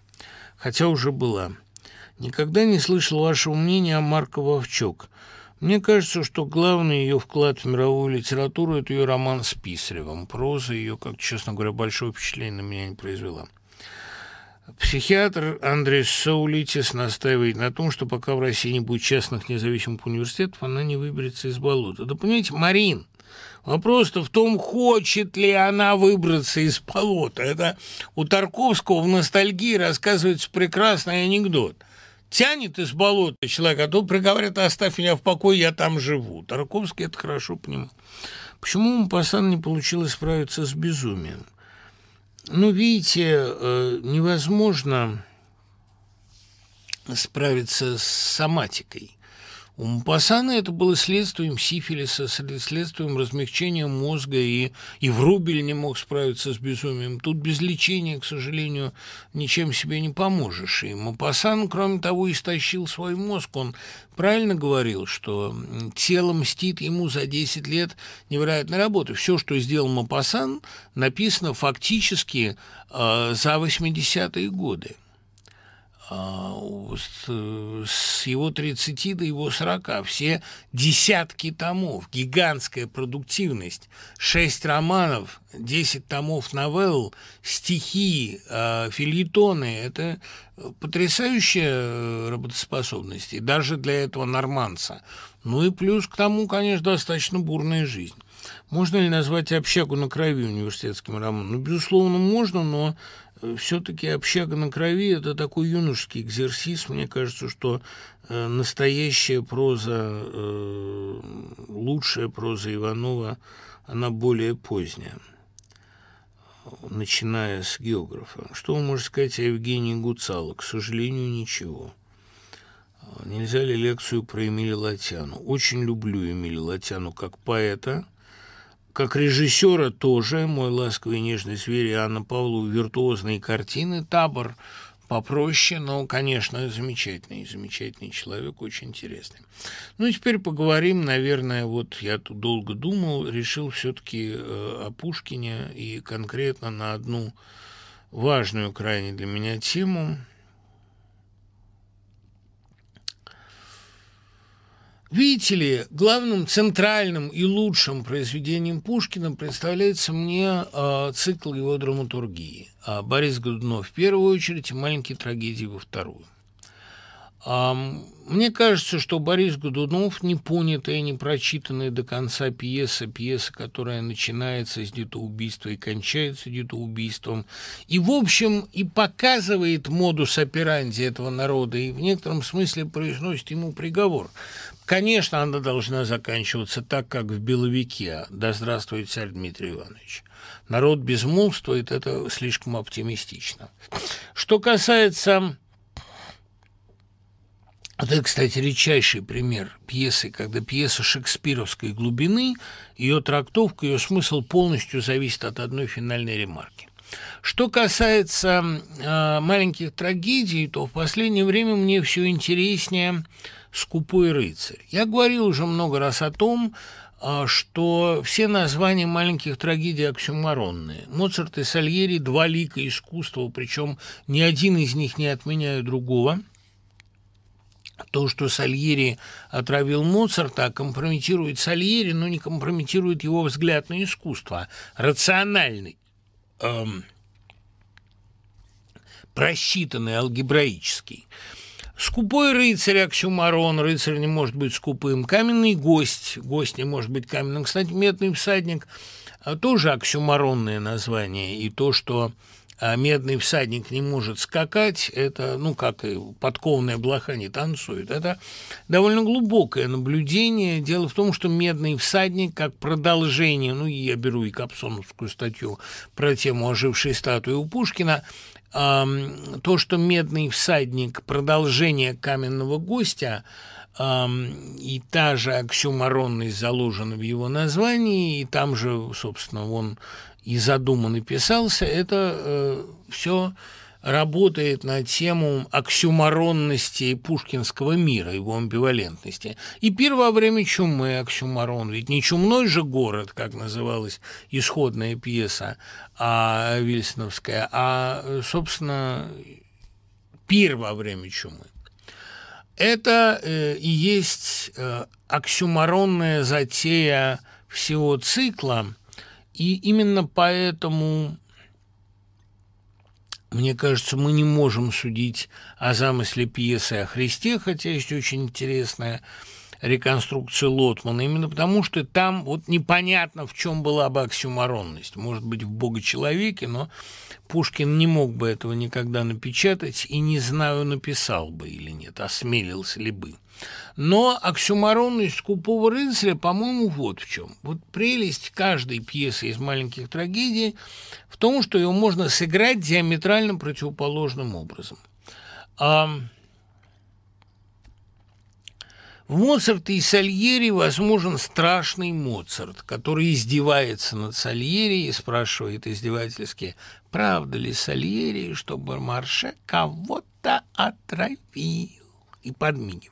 S1: Хотя уже была. Никогда не слышал вашего мнения о Марко Вовчок. Мне кажется, что главный ее вклад в мировую литературу – это ее роман с Писаревым. Проза ее, как, честно говоря, большое впечатление на меня не произвела. Психиатр Андрей Саулитис настаивает на том, что пока в России не будет частных независимых университетов, она не выберется из болота. Да понимаете, Марин, Вопрос-то в том, хочет ли она выбраться из болота. Это у Тарковского в «Ностальгии» рассказывается прекрасный анекдот – тянет из болота человека, а то приговорят, оставь меня в покое, я там живу. Тарковский это хорошо понимал. Почему у Мапасан не получилось справиться с безумием? ну, видите, э, невозможно справиться с соматикой. У Мапасана это было следствием сифилиса, следствием размягчения мозга, и, и Врубель не мог справиться с безумием. Тут без лечения, к сожалению, ничем себе не поможешь. И Мапасан, кроме того, истощил свой мозг. Он правильно говорил, что тело мстит ему за 10 лет невероятной работы. Все, что сделал Мапасан, написано фактически э, за 80-е годы. А, с его 30 до его 40, все десятки томов, гигантская продуктивность, 6 романов, 10 томов новелл, стихи, а, фильетоны – это потрясающая работоспособность, и даже для этого норманца. Ну и плюс к тому, конечно, достаточно бурная жизнь. Можно ли назвать «Общагу на крови» университетским романом? Ну, безусловно, можно, но все-таки общага на крови – это такой юношеский экзерсис. Мне кажется, что э, настоящая проза, э, лучшая проза Иванова, она более поздняя, начиная с географа. Что вы можете сказать о Евгении Гуцало? К сожалению, ничего. Нельзя ли лекцию про Эмили Латяну? Очень люблю Эмили Латяну как поэта – как режиссера тоже «Мой ласковый и нежный зверь» Анна Павлова виртуозные картины, «Табор» попроще, но, конечно, замечательный, замечательный человек, очень интересный. Ну теперь поговорим, наверное, вот я тут долго думал, решил все-таки э, о Пушкине и конкретно на одну важную крайне для меня тему – Видите ли, главным, центральным и лучшим произведением Пушкина представляется мне э, цикл его драматургии. А Борис Годунов в первую очередь и «Маленькие трагедии» во вторую. Мне кажется, что Борис Годунов не понятая, не прочитанная до конца пьеса, пьеса, которая начинается с детоубийства и кончается детоубийством, и, в общем, и показывает модус операнди этого народа, и в некотором смысле произносит ему приговор. Конечно, она должна заканчиваться так, как в «Беловике», да здравствует царь Дмитрий Иванович. Народ безмолвствует, это слишком оптимистично. Что касается это, кстати, редчайший пример пьесы, когда пьеса шекспировской глубины, ее трактовка, ее смысл полностью зависит от одной финальной ремарки. Что касается э, маленьких трагедий, то в последнее время мне все интереснее «Скупой рыцарь». Я говорил уже много раз о том, э, что все названия маленьких трагедий оксюмаронные. Моцарт и Сальери – два лика искусства, причем ни один из них не отменяет другого – то, что Сальери отравил Моцарта, компрометирует Сальери, но не компрометирует его взгляд на искусство. Рациональный, эм, просчитанный, алгебраический. Скупой рыцарь Оксюмарон, рыцарь не может быть скупым. Каменный гость, гость не может быть каменным. Кстати, медный всадник тоже оксюмаронное название. И то, что а медный всадник не может скакать, это, ну, как и подкованная блоха не танцует, это довольно глубокое наблюдение. Дело в том, что медный всадник, как продолжение, ну, я беру и Капсоновскую статью про тему ожившей статуи у Пушкина, то, что медный всадник – продолжение каменного гостя, и та же оксюмаронность заложена в его названии, и там же, собственно, он и задуман и писался, это э, все работает на тему оксюмаронности пушкинского мира, его амбивалентности. И первое время чумы оксюмарон, ведь не чумной же город, как называлась исходная пьеса а, Вильсоновская, а, собственно, пир во время чумы. Это э, и есть э, оксюмаронная затея всего цикла – и именно поэтому, мне кажется, мы не можем судить о замысле пьесы о Христе, хотя есть очень интересная реконструкции Лотмана, именно потому что там вот непонятно, в чем была бы оксюморонность. Может быть, в Бога-человеке, но Пушкин не мог бы этого никогда напечатать, и не знаю, написал бы или нет, осмелился ли бы. Но оксюморонность скупого рыцаря, по-моему, вот в чем. Вот прелесть каждой пьесы из маленьких трагедий в том, что ее можно сыграть диаметрально противоположным образом. А в Моцарте и Сальери возможен страшный Моцарт, который издевается над Сальери и спрашивает издевательски, правда ли Сальери, что Бармарше кого-то отравил, и подмигивает?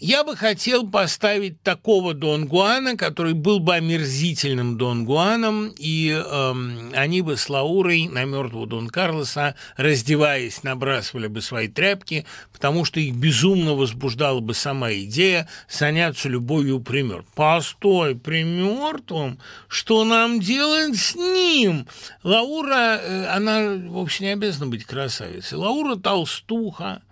S1: Я бы хотел поставить такого Дон Гуана, который был бы омерзительным Дон Гуаном, и эм, они бы с Лаурой на мертвого Дон Карлоса, раздеваясь, набрасывали бы свои тряпки, потому что их безумно возбуждала бы сама идея заняться любовью при мертвом. Постой, при мертвом? Что нам делать с ним? Лаура, э, она вовсе не обязана быть красавицей. Лаура толстуха,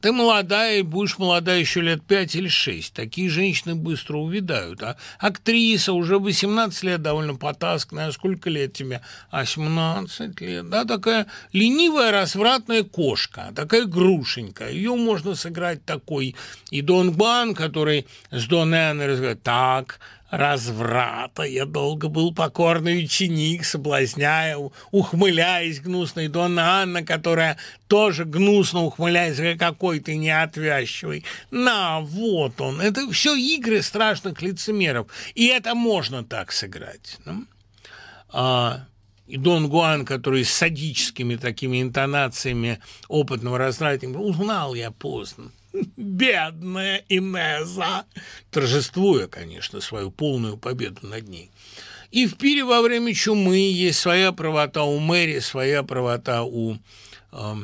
S1: ты молодая и будешь молода еще лет пять или шесть. Такие женщины быстро увядают. А актриса уже 18 лет довольно потасканная. Сколько лет тебе? А 17 лет. Да, такая ленивая, развратная кошка. Такая грушенька. Ее можно сыграть такой. И Дон Бан, который с Дон Энной разговаривает, так, разврата. Я долго был покорный ученик, соблазняя, ухмыляясь гнусной Донна Анна, которая тоже гнусно ухмыляется, какой ты неотвязчивый. На, вот он. Это все игры страшных лицемеров. И это можно так сыграть. Ну? А, и Дон Гуан, который с садическими такими интонациями опытного развратника, узнал я поздно бедная Инеза, торжествуя, конечно, свою полную победу над ней. И в пире во время чумы есть своя правота у Мэри, своя правота у э,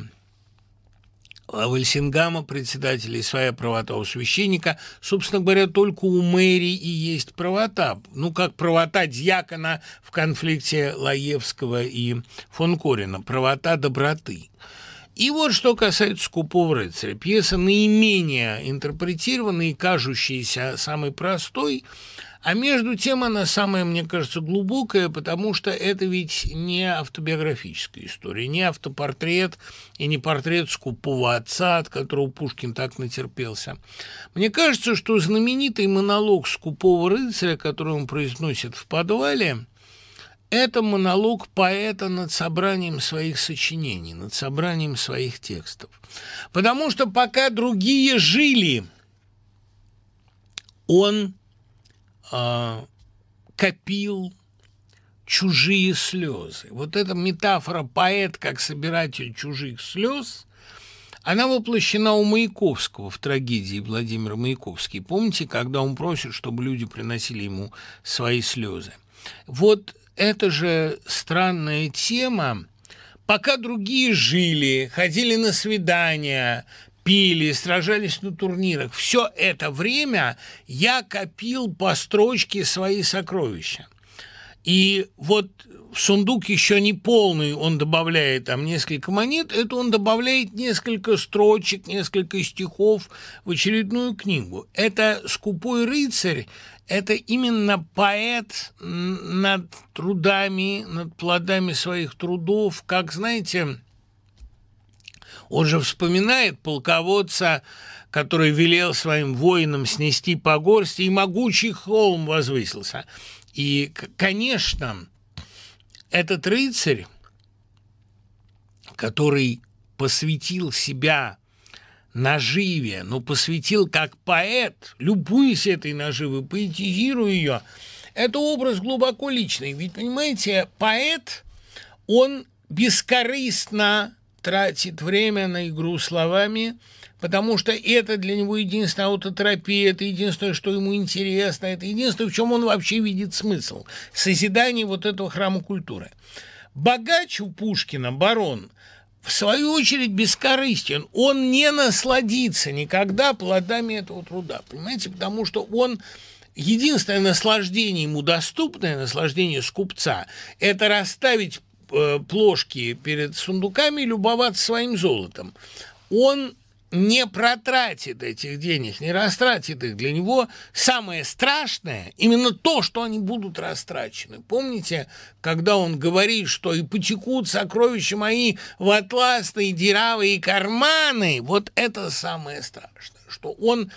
S1: Вальсингама, председателя, и своя правота у священника. Собственно говоря, только у Мэри и есть правота. Ну, как правота дьякона в конфликте Лаевского и фон Корина. Правота доброты. И вот что касается «Скупого рыцаря». Пьеса наименее интерпретированная и кажущаяся самой простой, а между тем она самая, мне кажется, глубокая, потому что это ведь не автобиографическая история, не автопортрет и не портрет скупого отца, от которого Пушкин так натерпелся. Мне кажется, что знаменитый монолог скупого рыцаря, который он произносит в подвале – это монолог поэта над собранием своих сочинений, над собранием своих текстов. Потому что пока другие жили, он э, копил чужие слезы. Вот эта метафора поэт как собиратель чужих слез, она воплощена у Маяковского в трагедии Владимира Маяковский. Помните, когда он просит, чтобы люди приносили ему свои слезы? Вот это же странная тема. Пока другие жили, ходили на свидания, пили, сражались на турнирах, все это время я копил по строчке свои сокровища. И вот сундук еще не полный, он добавляет там несколько монет, это он добавляет несколько строчек, несколько стихов в очередную книгу. Это «Скупой рыцарь», это именно поэт над трудами, над плодами своих трудов, как, знаете, он же вспоминает полководца, который велел своим воинам снести по горсти, и могучий холм возвысился. И, конечно, этот рыцарь, который посвятил себя наживе, но посвятил как поэт, любуясь этой наживой, поэтизируя ее, это образ глубоко личный. Ведь, понимаете, поэт, он бескорыстно тратит время на игру словами, потому что это для него единственная аутотерапия, это единственное, что ему интересно, это единственное, в чем он вообще видит смысл. Созидание вот этого храма культуры. Богач у Пушкина, барон, в свою очередь бескорыстен. Он не насладится никогда плодами этого труда, понимаете, потому что он единственное наслаждение ему доступное, наслаждение скупца, это расставить э, плошки перед сундуками и любоваться своим золотом. Он не протратит этих денег, не растратит их. Для него самое страшное именно то, что они будут растрачены. Помните, когда он говорит, что и потекут сокровища мои в атласные дыравые карманы, вот это самое страшное, что он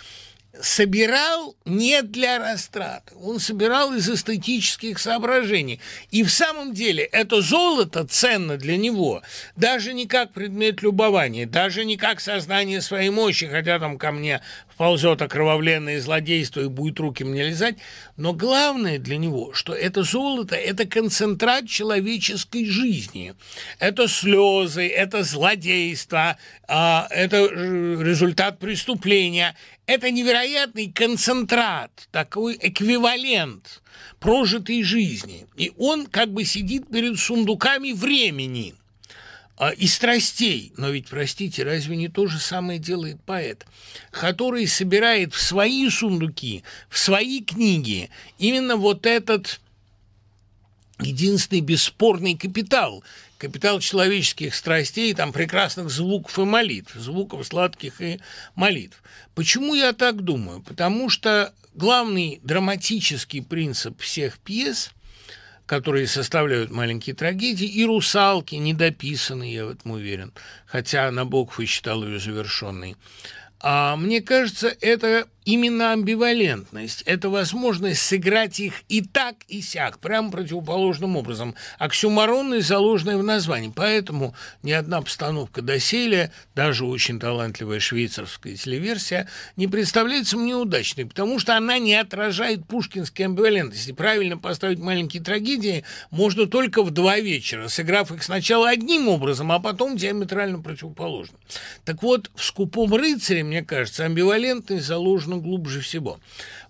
S1: собирал не для растраты, он собирал из эстетических соображений. И в самом деле это золото ценно для него даже не как предмет любования, даже не как сознание своей мощи, хотя там ко мне ползет окровавленное злодейство и будет руки мне лизать, но главное для него, что это золото – это концентрат человеческой жизни. Это слезы, это злодейство, а, это результат преступления. Это невероятный концентрат, такой эквивалент прожитой жизни. И он как бы сидит перед сундуками времени – и страстей. Но ведь, простите, разве не то же самое делает поэт, который собирает в свои сундуки, в свои книги именно вот этот единственный бесспорный капитал, капитал человеческих страстей, там прекрасных звуков и молитв, звуков сладких и молитв. Почему я так думаю? Потому что главный драматический принцип всех пьес – которые составляют маленькие трагедии, и «Русалки» недописанные, я в этом уверен, хотя Набоков и считал ее завершенной. А мне кажется, это именно амбивалентность, это возможность сыграть их и так, и сяк, прямо противоположным образом, оксюморонность, заложенная в названии. Поэтому ни одна постановка доселе, даже очень талантливая швейцарская телеверсия, не представляется мне удачной, потому что она не отражает пушкинской амбивалентности. Правильно поставить маленькие трагедии можно только в два вечера, сыграв их сначала одним образом, а потом диаметрально противоположным. Так вот, в «Скупом рыцаре», мне кажется, амбивалентность заложена нужно глубже всего.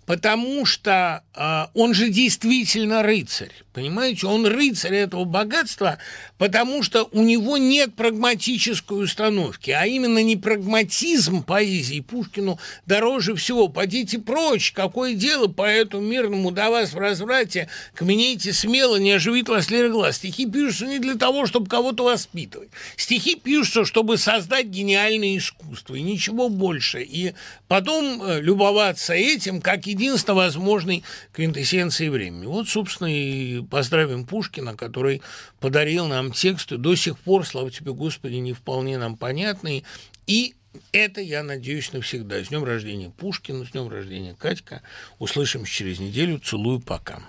S1: Потому что э, он же действительно рыцарь, понимаете? Он рыцарь этого богатства, потому что у него нет прагматической установки, а именно не прагматизм поэзии Пушкину дороже всего. Пойдите прочь, какое дело поэту мирному до вас в разврате, каменейте смело, не оживит вас лера глаз. Стихи пишутся не для того, чтобы кого-то воспитывать. Стихи пишутся, чтобы создать гениальное искусство, и ничего больше. И потом э, любоваться этим, как единственно возможной квинтэссенцией времени. Вот, собственно, и поздравим Пушкина, который подарил нам тексты, до сих пор, слава тебе, Господи, не вполне нам понятные. И это, я надеюсь, навсегда. С днем рождения Пушкина, с днем рождения Катька. Услышимся через неделю. Целую, пока.